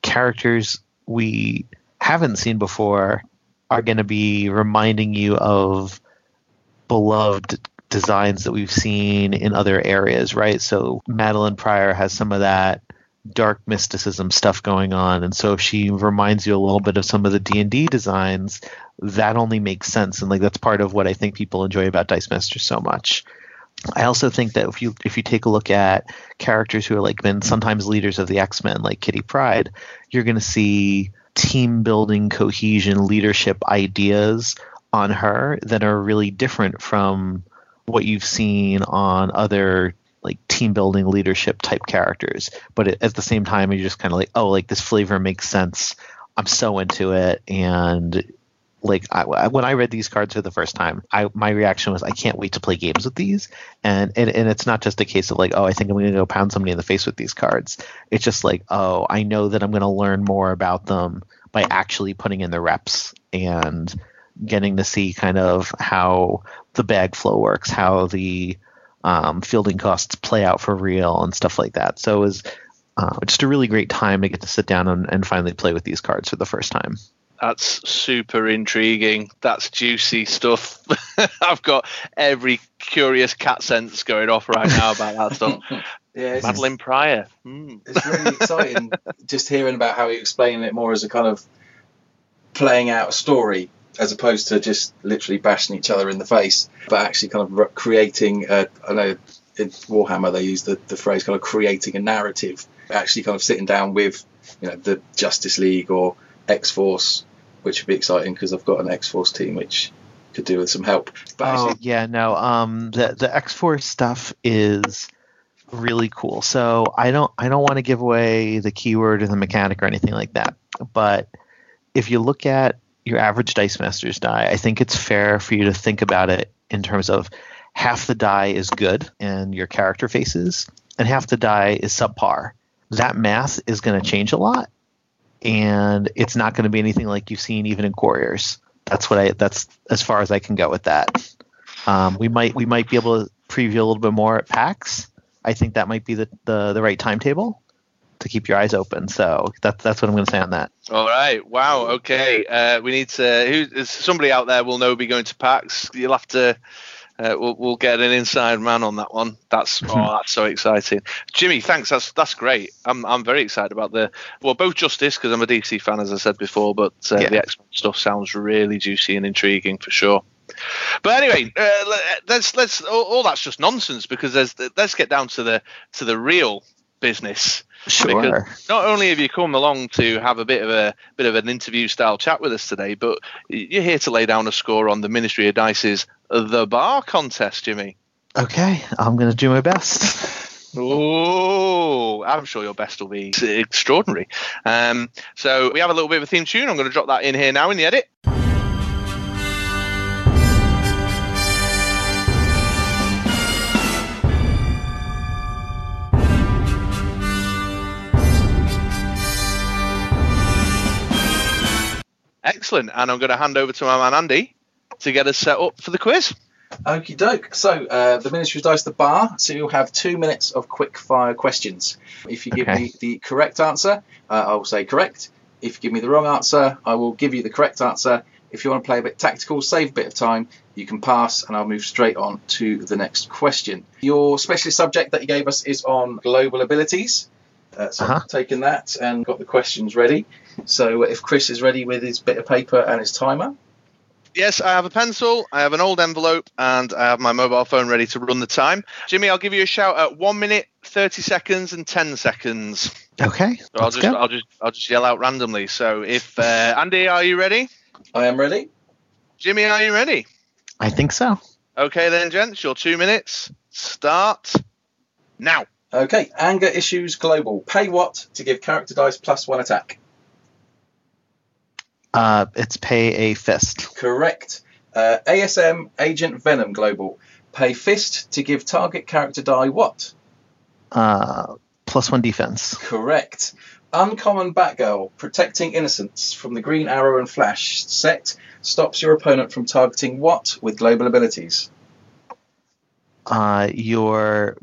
Characters we haven't seen before are going to be reminding you of beloved designs that we've seen in other areas, right? So Madelyne Pryor has some of that dark mysticism stuff going on, and so if she reminds you a little bit of some of the D and D designs, that only makes sense, and like that's part of what I think people enjoy about Dice Masters so much. I also think that if you if you take a look at characters who are like been sometimes leaders of the X Men, like Kitty Pryde, you're going to see team building, cohesion, leadership ideas on her that are really different from what you've seen on other like team building leadership type characters. But at the same time, you're just kind of like, oh, like this flavor makes sense. I'm so into it, and like I, when I read these cards for the first time, I my reaction was I can't wait to play games with these. And and, and it's not just a case of like oh I think I'm going to go pound somebody in the face with these cards. It's just like oh I know that I'm going to learn more about them by actually putting in the reps and getting to see kind of how the bag flow works, how the um, fielding costs play out for real and stuff like that. So it was uh, just a really great time to get to sit down and, and finally play with these cards for the first time. That's super intriguing. That's juicy stuff. I've got every curious cat sense going off right now about that stuff. Yeah, it's, Madelyne Pryor. Hmm. it's really exciting just hearing about how he explained it more as a kind of playing out a story as opposed to just literally bashing each other in the face, but actually kind of creating. A, I know in Warhammer they use the, the phrase kind of creating a narrative. Actually, kind of sitting down with you know the Justice League or X Force, which would be exciting because I've got an X Force team which could do with some help. But Oh actually, yeah, no. Um, the the X Force stuff is really cool. So I don't I don't want to give away the keyword or the mechanic or anything like that. But if you look at your average Dice Masters die, I think it's fair for you to think about it in terms of half the die is good and your character faces, and half the die is subpar. That math is going to change a lot, and it's not going to be anything like you've seen even in Couriers. That's what I. That's as far as I can go with that. Um, we might we might be able to preview a little bit more at PAX. I think that might be the, the, the right timetable to keep your eyes open. So that's that's what I'm going to say on that. All right. Wow. Okay. Uh, we need to. Who, somebody out there will know be going to PAX. You'll have to. Uh, we'll, we'll get an inside man on that one. That's oh, that's so exciting. Jimmy, thanks. That's that's great. I'm I'm very excited about the well, both Justice because I'm a DC fan as I said before, but uh, Yeah. the X Men stuff sounds really juicy and intriguing for sure. But anyway, uh, let's let's all, all that's just nonsense because there's let's get down to the to the real business. Sure. Because not only have you come along to have a bit of a bit of an interview style chat with us today, but you're here to lay down a score on the Ministry of Dice's The Bar contest, Jimmy. Okay, I'm going to do my best. Oh, I'm sure your best will be extraordinary. Um, so we have a little bit of a theme tune. I'm going to drop that in here now in the edit. Excellent. And I'm going to hand over to my man Andy to get us set up for the quiz. Okie doke. So, uh, the Ministry of Dice, the bar. So, you'll have two minutes of quick fire questions. If you give Okay. me the correct answer, uh, I will say correct. If you give me the wrong answer, I will give you the correct answer. If you want to play a bit tactical, save a bit of time, you can pass, and I'll move straight on to the next question. Your specialist subject that you gave us is on global abilities. Uh, so, Uh-huh. I've taken that and got the questions ready. So, if Chris is ready with his bit of paper and his timer, Yes, I have a pencil, I have an old envelope, and I have my mobile phone ready to run the time. Jimmy, I'll give you a shout at one minute, thirty seconds, and ten seconds. Okay, So I'll just, go. I'll just, I'll just yell out randomly. So if uh, Andy, are you ready? I am ready. Jimmy, are you ready? I think so. Okay then, gents, your two minutes start now. Okay, anger issues global. Pay what to give character dice plus one attack? Uh, it's pay a fist. Correct. Uh, ASM Agent Venom global. Pay fist to give target character die what? Uh, plus one defense. Correct. Uncommon Batgirl, protecting innocence from the Green Arrow and Flash set, stops your opponent from targeting what with global abilities? Uh, your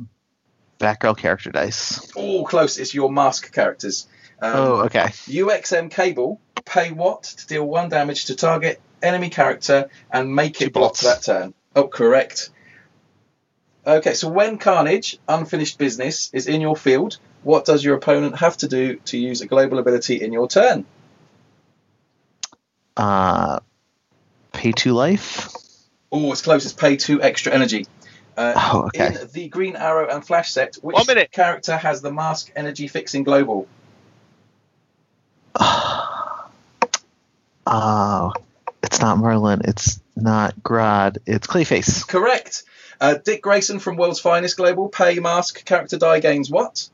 Batgirl character dice. Oh, close. It's your mask characters. Um, oh, okay. UXM Cable, pay what to deal one damage to target enemy character and make it block that turn. Oh, correct. Okay, so when Carnage, unfinished business, is in your field, what does your opponent have to do to use a global ability in your turn? Uh, pay two life. Oh, it's close. It's pay two extra energy. Uh, Oh, okay. In the Green Arrow and Flash set, which One minute. character has the mask energy fixing global? Oh, it's not Merlin. It's not Grodd. It's Clayface. Correct. Uh, Dick Grayson from World's Finest Global, pay mask character die gains what?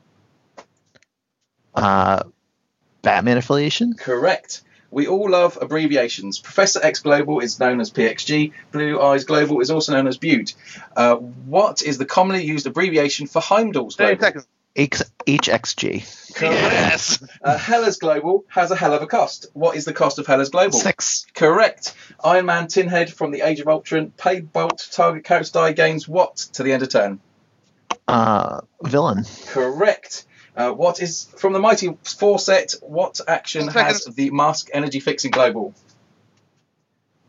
Uh, Batman affiliation. Correct. We all love abbreviations. Professor X Global is known as PXG. Blue Eyes Global is also known as Butte. Uh, what is the commonly used abbreviation for Heimdall's Thirty Global? seconds. H- HXG. Correct. Yes. Uh, Hela's Global has a hell of a cost. What is the cost of Hela's Global? Six. Correct. Iron Man Tinhead from the Age of Ultron. Pay Bolt target character die gains what to the end of turn? Uh, villain. Correct. Uh, what is from the Mighty Four set? What action has the mask energy fixing global?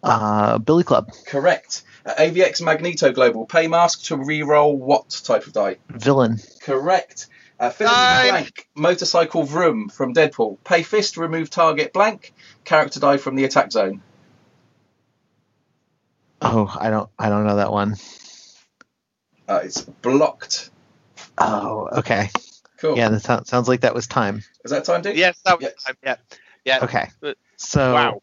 Uh, Billy Club. Correct. Uh, AVX Magneto Global. Pay mask to re-roll what type of die? Villain. Correct. Uh, fill in blank. Motorcycle Vroom from Deadpool. Pay fist remove target blank. Character die from the attack zone. Oh, I don't. I don't know that one. Uh, it's blocked. Oh, okay. Cool. Yeah, that sounds sounds like that was time. Is that time, dude? Yes, that was Yes. time. Yeah. Yeah. Okay. But- So Wow.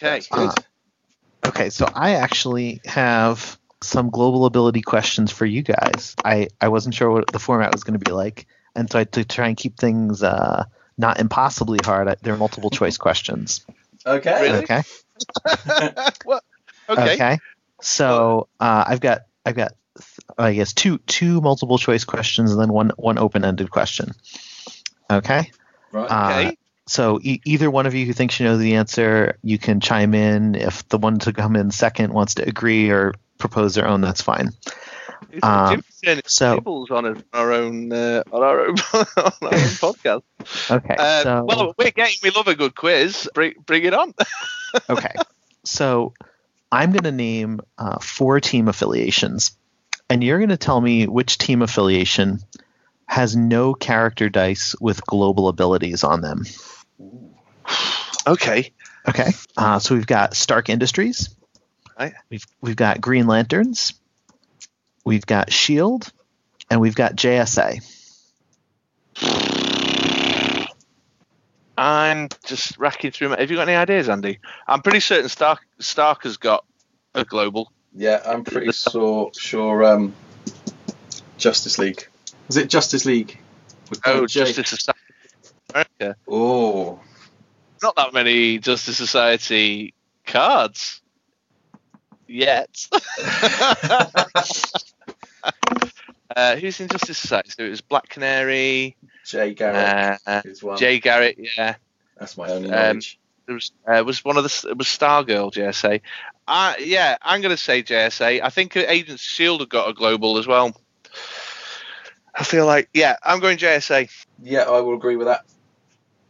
Okay. Good. Uh, okay, so I actually have some global ability questions for you guys. I, I wasn't sure what the format was going to be like, and so I to try and keep things uh, not impossibly hard. I, they're multiple choice questions. Okay. Really? Okay. what? Okay. Okay. So uh, I've got I've got I guess two two multiple choice questions and then one one open ended question. Okay. Right. Uh, Okay. so e- either one of you who thinks you know the answer, you can chime in. If the one to come in second wants to agree or propose their own, that's fine. um, so- tables on a- our own uh, on our own on our own podcast. Okay. Uh, so well, we're game. We love a good quiz. Bring bring it on. okay. So I'm going to name uh, four team affiliations, and you're going to tell me which team affiliation has no character dice with global abilities on them. okay. Okay. Uh, so we've got Stark Industries. Right. We've we've got Green Lanterns. We've got Shield, and we've got JSA. I'm just racking through. My, have you got any ideas, Andy? I'm pretty certain Stark Stark has got a global. Yeah, I'm pretty sure. Sure. Um, Justice League. Is it Justice League? With Oh, J- Justice Society. America. Oh. Not that many Justice Society cards yet. uh, who's in Justice Society? So it was Black Canary, Jay Garrick uh, is one. Jay Garrett. Yeah, That's my only Um, knowledge. There was uh, was one of the it was Stargirl JSA. Uh, yeah, I'm going to say JSA. I think Agents of Shield have got a global as well. I feel like yeah, I'm going JSA. yeah, I will agree with that.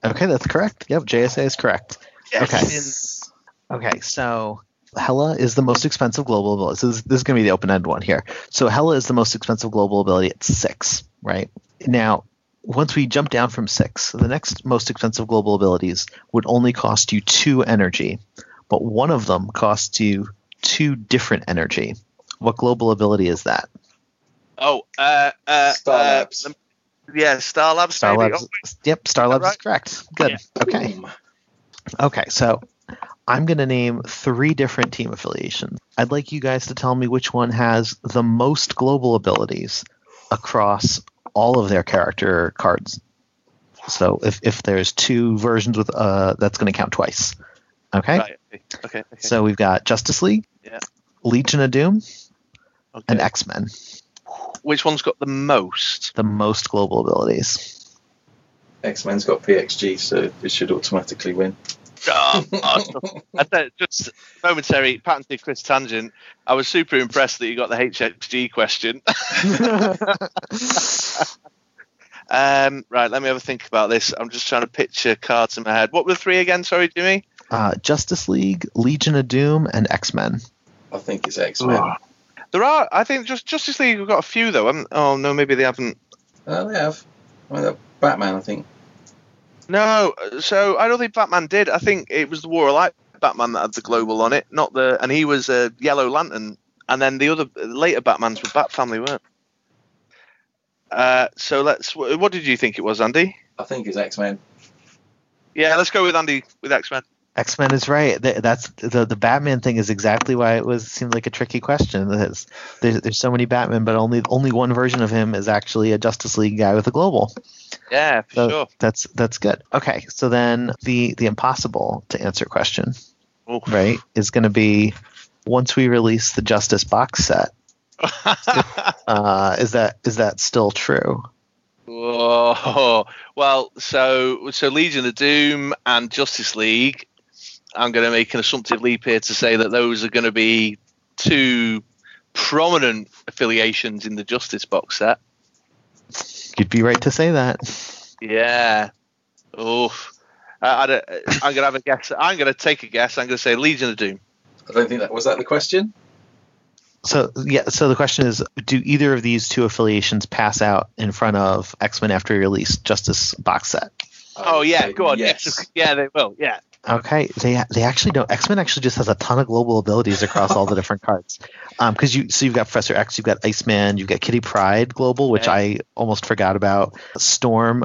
Okay, that's correct. Yep, JSA is correct. Okay. Yes. Okay, so Hela is the most expensive global ability. So this, this is going to be the open end one here. So Hela is the most expensive global ability at six, right? Now, once we jump down from six, the next most expensive global abilities would only cost you two energy, but one of them costs you two different energy. What global ability is that? Oh, uh, uh, Star uh, Labs. um, yeah, Star Labs. Star maybe. Labs. Yep, Star Labs is correct. Good. Yeah. Okay. Boom. Okay, so I'm going to name three different team affiliations. I'd like you guys to tell me which one has the most global abilities across all of their character cards. So if, if there's two versions with uh, that's going to count twice. Okay. Right, okay. okay, okay. So we've got Justice League, Yeah. Legion of Doom, okay. and X Men. Which one's got the most? The most global abilities. X Men's got PXG, so it should automatically win. Oh, I said, just momentary patented Chris tangent. I was super impressed that you got the HXG question. um, right, let me have a think about this. I'm just trying to picture cards in my head. What were the three again? Sorry, Jimmy. Uh, Justice League, Legion of Doom, and X Men. I think it's X Men. There are, I think, just Justice League We've got a few though. haven't- oh no, maybe they haven't. Oh, they have. I mean, Batman, I think. No, so I don't think Batman did. I think it was the War of Light Batman that had the global on it, not the, and he was a Yellow Lantern, and then the other later Batmans were Bat Family, weren't? Uh, so let's. What did you think it was, Andy? I think it's X Men. Yeah, let's go with Andy with X Men. X Men is right. That's the the Batman thing is exactly why it was seemed like a tricky question. There's, there's so many Batman, but only only one version of him is actually a Justice League guy with a global. Yeah, for So sure. that's that's good. Okay, so then the the impossible to answer question, Oh. right, is going to be once we release the Justice box set. Uh, is that is that still true? Whoa. Well, so so Legion of Doom and Justice League. I'm going to make an assumptive leap here to say that those are going to be two prominent affiliations in the Justice box set. You'd be right to say that. Yeah. Oof. I, I, I'm going to have a guess. I'm going to take a guess. I'm going to say Legion of Doom. I don't think that was that the question. So yeah, so the question is, do either of these two affiliations pass out in front of X Men after we release Justice box set? Oh yeah, go on. Yes. Yes. Yeah, they will. Yeah. Okay, they they actually don't. X Men actually just has a ton of global abilities across all the different cards. Um, because you so you've got Professor X, you've got Iceman, you've got Kitty Pryde global, which Yeah. I almost forgot about. Storm,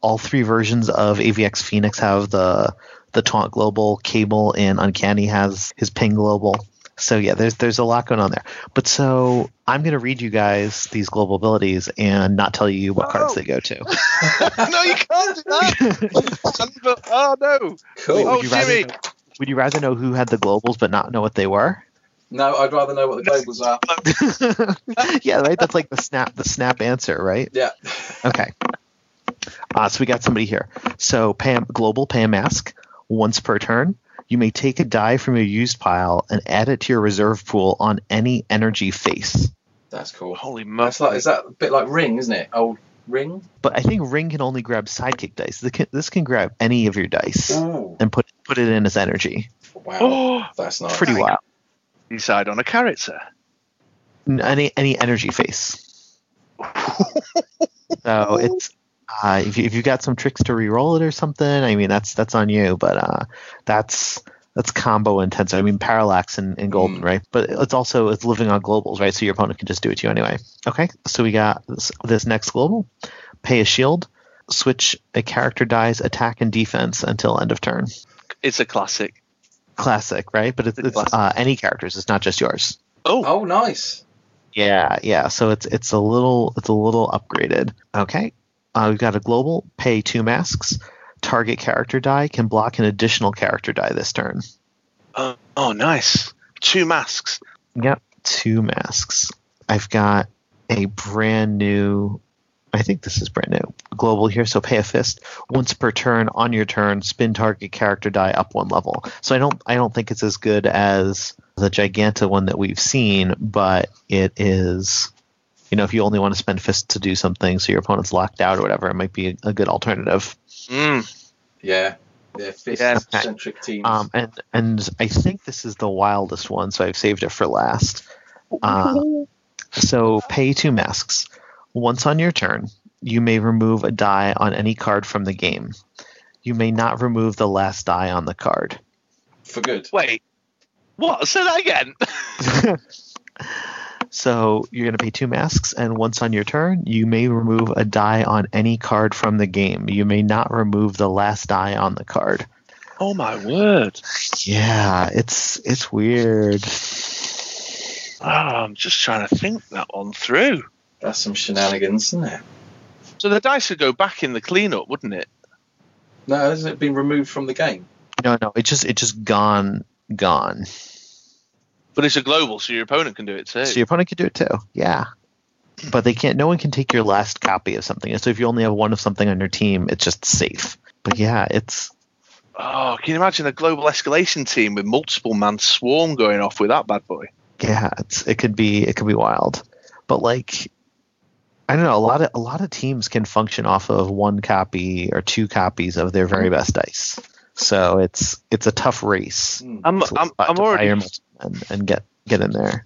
all three versions of AVX Phoenix have the the taunt global. Cable and Uncanny has his ping global. So yeah, there's there's a lot going on there. But so I'm gonna read you guys these global abilities and not tell you what cards Oh. they go to. no, you can't do that. oh no! Cool. Oh, would you rather Jimmy. know, would you rather know who had the globals but not know what they were? No, I'd rather know what the globals are. yeah, right. That's like the snap the snap answer, right? Yeah. Okay. Uh, so we got somebody here. So Pam, global Pam mask once per turn. You may take a die from your used pile and add it to your reserve pool on any energy face. That's cool. Holy That's moly! like is that a bit like ring, isn't it? Old ring. But I think Ring can only grab sidekick dice. This can, this can grab any of your dice Ooh. and put put it in as energy. Wow. Oh, That's nice. Pretty wild. decide on a character. Any any energy face. So it's uh, if you if you got some tricks to re-roll it or something, I mean that's that's on you. But uh, that's that's combo intensive. I mean parallax and, and golden, Mm. right? But it's also it's living on globals, right? So your opponent can just do it to you anyway. Okay, so we got this, this next global. Pay a shield. Switch a character dies attack and defense until end of turn. It's a classic. Classic, right? But it's, It's it's uh, any characters. It's not just yours. Oh, Oh, nice. Yeah, yeah. So it's it's a little it's a little upgraded. Okay. Uh, we've got a global pay two masks. Target character die can block an additional character die this turn. oh, oh, nice. Two masks. Yep, two masks. I've got a brand new. I think this is brand new. Global here, so pay a fist once per turn. On your turn, spin target character die up one level. So I don't I don't think it's as good as the Giganta one that we've seen, but it is. You know, if you only want to spend fists to do something, so your opponent's locked out or whatever, it might be a, a good alternative. Mm. Yeah. Yeah. Fist Yeah. centric teams. Um, and and I think this is the wildest one, so I've saved it for last. Uh, so pay two masks. Once on your turn, you may remove a die on any card from the game. You may not remove the last die on the card. For good. Wait. What? Say that again. So you're going to pay two masks, and once on your turn, you may remove a die on any card from the game. You may not remove the last die on the card. oh my word. Yeah, it's it's weird. Oh, I'm just trying to think that one through. That's some shenanigans, isn't it? So the dice would go back in the cleanup, wouldn't it? No, hasn't it been removed from the game? No, no, it just it just gone gone. But it's a global, so your opponent can do it too. So your opponent can do it too. Yeah. But they can't no one can take your last copy of something. And So if you only have one of something on your team, it's just safe. But yeah, it's Oh, can you imagine a global escalation team with multiple man swarm going off with that bad boy? yeah, it's it could be it could be wild. But like I don't know, a lot of a lot of teams can function off of one copy or two copies of their very best dice. So it's it's a tough race. Hmm. I'm, to- I'm, I'm already. Your multi- and, and get get in there.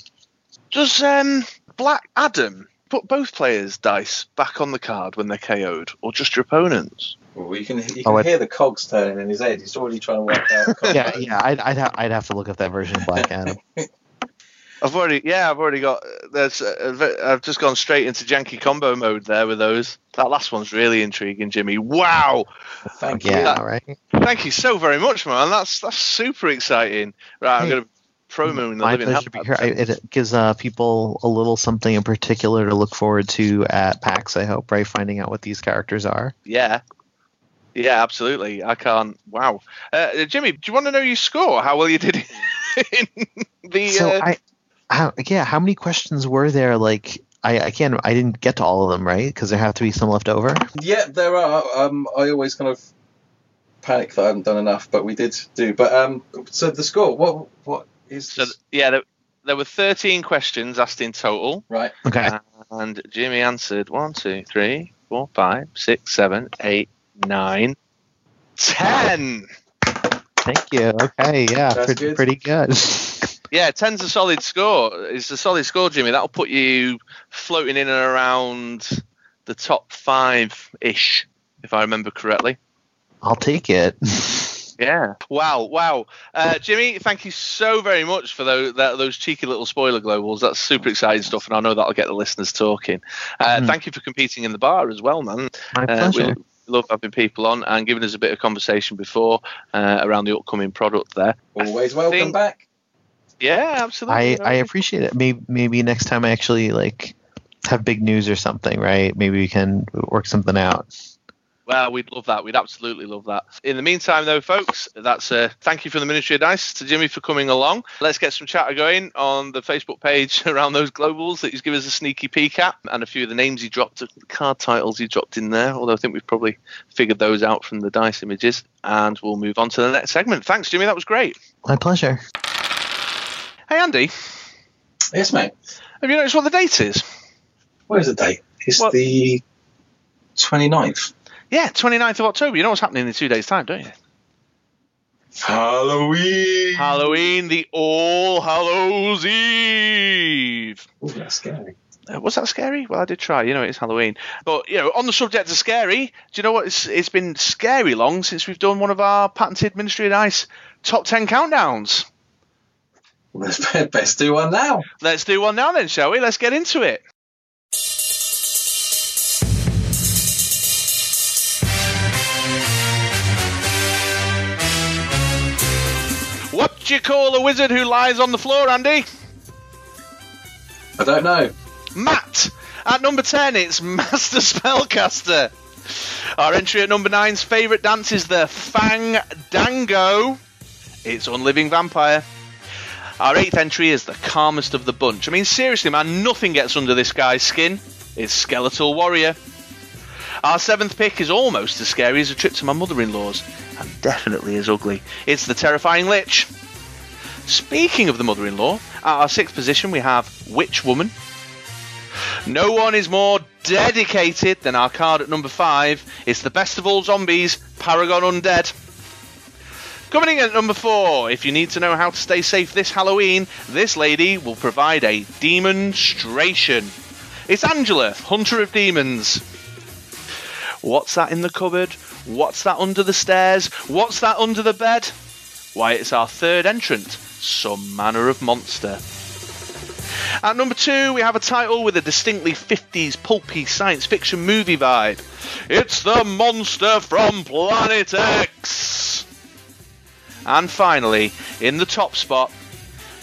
Does um Black Adam put both players' dice back on the card when they're KO'd, or just your opponents? Well, you can you Oh, can I- hear the cogs turning in his head. He's already trying to work out. the cogs. Yeah, yeah, I'd I'd, ha- I'd have to look up that version of Black Adam. I've already, yeah, I've already got. There's, uh, I've just gone straight into janky combo mode there with those. That last one's really intriguing, Jimmy. Wow! Thank you. yeah, right. Thank you so very much, man. That's that's super exciting. Right, I'm Hey, going to promo in the My living pleasure hell. be here. I, it gives uh, people a little something in particular to look forward to at PAX. I hope, right? Finding out what these characters are. Yeah. Yeah, absolutely. I can't. Wow. Uh, Jimmy, do you want to know your score? How well you did in the. so uh, I, how, yeah, how many questions were there? Like, I, I can't, I didn't get to all of them, right? Because there have to be some left over. Yeah, there are. Um, I always kind of panic that I haven't done enough, but we did do. But um, so the score. What what is so, this? yeah, there, there were 13 questions asked in total, right? Okay. and Jimmy answered one, two, three, four, five, six, seven, eight, nine, ten. Thank you. Okay. Yeah. That's Pretty, good. pretty good. Yeah, ten's a solid score. It's a solid score, Jimmy. That'll put you floating in and around the top five ish, if I remember correctly. I'll take it. Yeah. Wow. Wow. Uh, Jimmy, thank you so very much for those that, those cheeky little spoiler globals. That's super exciting stuff, and I know that'll get the listeners talking. Uh, Mhm. Thank you for competing in the bar as well, man. My Uh, pleasure. love having people on and giving us a bit of conversation before uh, around the upcoming product there. Always welcome back. Yeah, absolutely. I, I appreciate it. Maybe maybe next time I actually like have big news or something, right? Maybe we can work something out. Well, we'd love that. We'd absolutely love that. In the meantime, though, folks, that's a thank you from the Ministry of Dice to Jimmy for coming along. Let's get some chatter going on the Facebook page around those globals that he's given us a sneaky peek at, and a few of the names he dropped, the card titles he dropped in there. Although I think we've probably figured those out from the dice images, and we'll move on to the next segment. Thanks, Jimmy. That was great. My pleasure. Hey, Andy, Yes, mate. have you noticed what the date is? What is the date? It's What? the 29th. Yeah, 29th of October. You know what's happening in two days' time, don't you? Halloween. Halloween, the All Hallows Eve. Ooh, that's scary. Uh, was that scary? Well, I did try. You know, it's Halloween. But you know, on the subject of scary, do you know what? It's it's been scary long since we've done one of our patented Ministry of Dice top ten countdowns. Let's best do one now. Let's do one now, then, shall we? Let's get into it. Do you call a wizard who lies on the floor, Andy? I don't know. Matt. At number 10, it's Master Spellcaster. Our entry at number 9's favourite dance is the Fang Dango. It's Unliving Vampire. Our eighth entry is the calmest of the bunch. I mean, seriously, man, nothing gets under this guy's skin. It's Skeletal Warrior. Our seventh pick is almost as scary as a trip to my mother in law's, and definitely as ugly. It's the Terrifying Lich. Speaking of the mother in law, at our sixth position we have Witch Woman. No one is more dedicated than our card at number five. It's the best of all zombies, Paragon Undead. Coming in at number four, if you need to know how to stay safe this Halloween, this lady will provide a demonstration. It's Angela, Hunter of Demons. What's that in the cupboard? What's that under the stairs? What's that under the bed? Why, it's our third entrant, some manner of monster. At number two, we have a title with a distinctly 50s pulpy science fiction movie vibe. It's the monster from Planet X. And finally, in the top spot,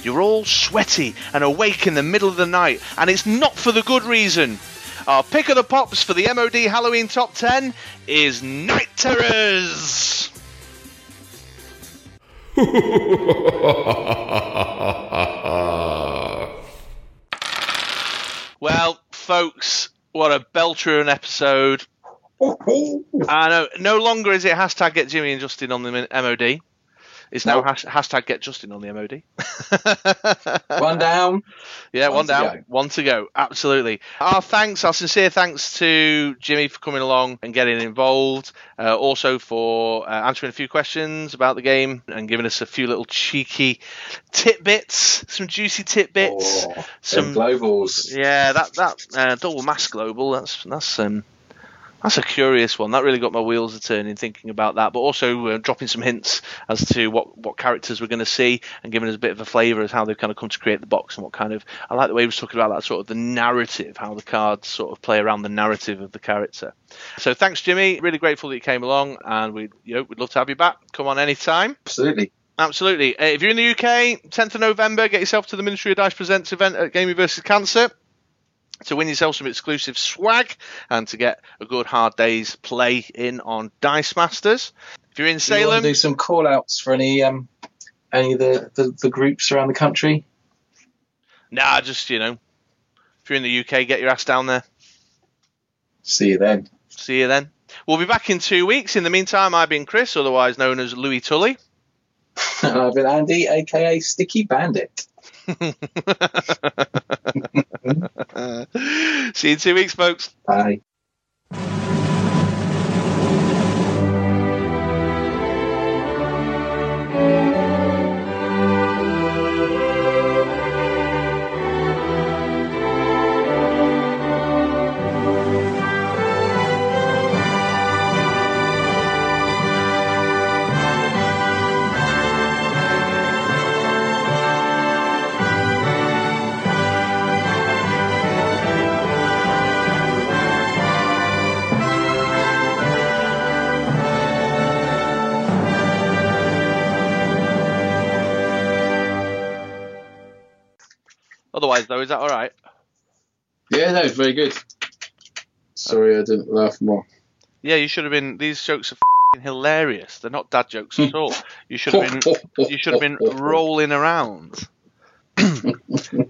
you're all sweaty and awake in the middle of the night, and it's not for the good reason. Our pick of the pops for the MOD Halloween Top 10 is Night Terrors. Well, folks, what a belter an episode. I know. No longer is it hashtag get Jimmy and Justin on the MOD. It's now No. hash- hashtag get Justin on the MOD. One down. Yeah, one, One down, go. one to go. Absolutely. Our thanks, our sincere thanks to Jimmy for coming along and getting involved. Uh, also for uh, answering a few questions about the game and giving us a few little cheeky tidbits, some juicy tidbits. Oh, some some globals. yeah, that that uh, double mass global. That's that's um that's a curious one. That really got my wheels a turning thinking about that. But also uh, dropping some hints as to what what characters we're going to see and giving us a bit of a flavour as how they've kind of come to create the box and what kind of. I like the way he was talking about that sort of the narrative, how the cards sort of play around the narrative of the character. So thanks, Jimmy. Really grateful that you came along, and we you know we'd love to have you back. Come on anytime. Absolutely. Absolutely. Uh, if you're in the UK, 10th of November, get yourself to the Ministry of Dice Presents event at Gaming versus Cancer to win yourself some exclusive swag and to get a good hard day's play in on Dice Masters. If you're in you Salem, to do some call outs for any um any of the, the, the groups around the country? nah, just, you know, if you're in the UK, get your ass down there. See you then. See you then. We'll be back in two weeks. In the meantime, I've been Chris, otherwise known as Louis Tully. And I've been Andy, aka Sticky Bandit. See you in two weeks, folks. Bye. Guys, though. Is that all right? Yeah, no, very good. Sorry, I didn't laugh more. Yeah, you should have been. These jokes are fing hilarious. They're not dad jokes at all. You should have been. You should have been rolling around.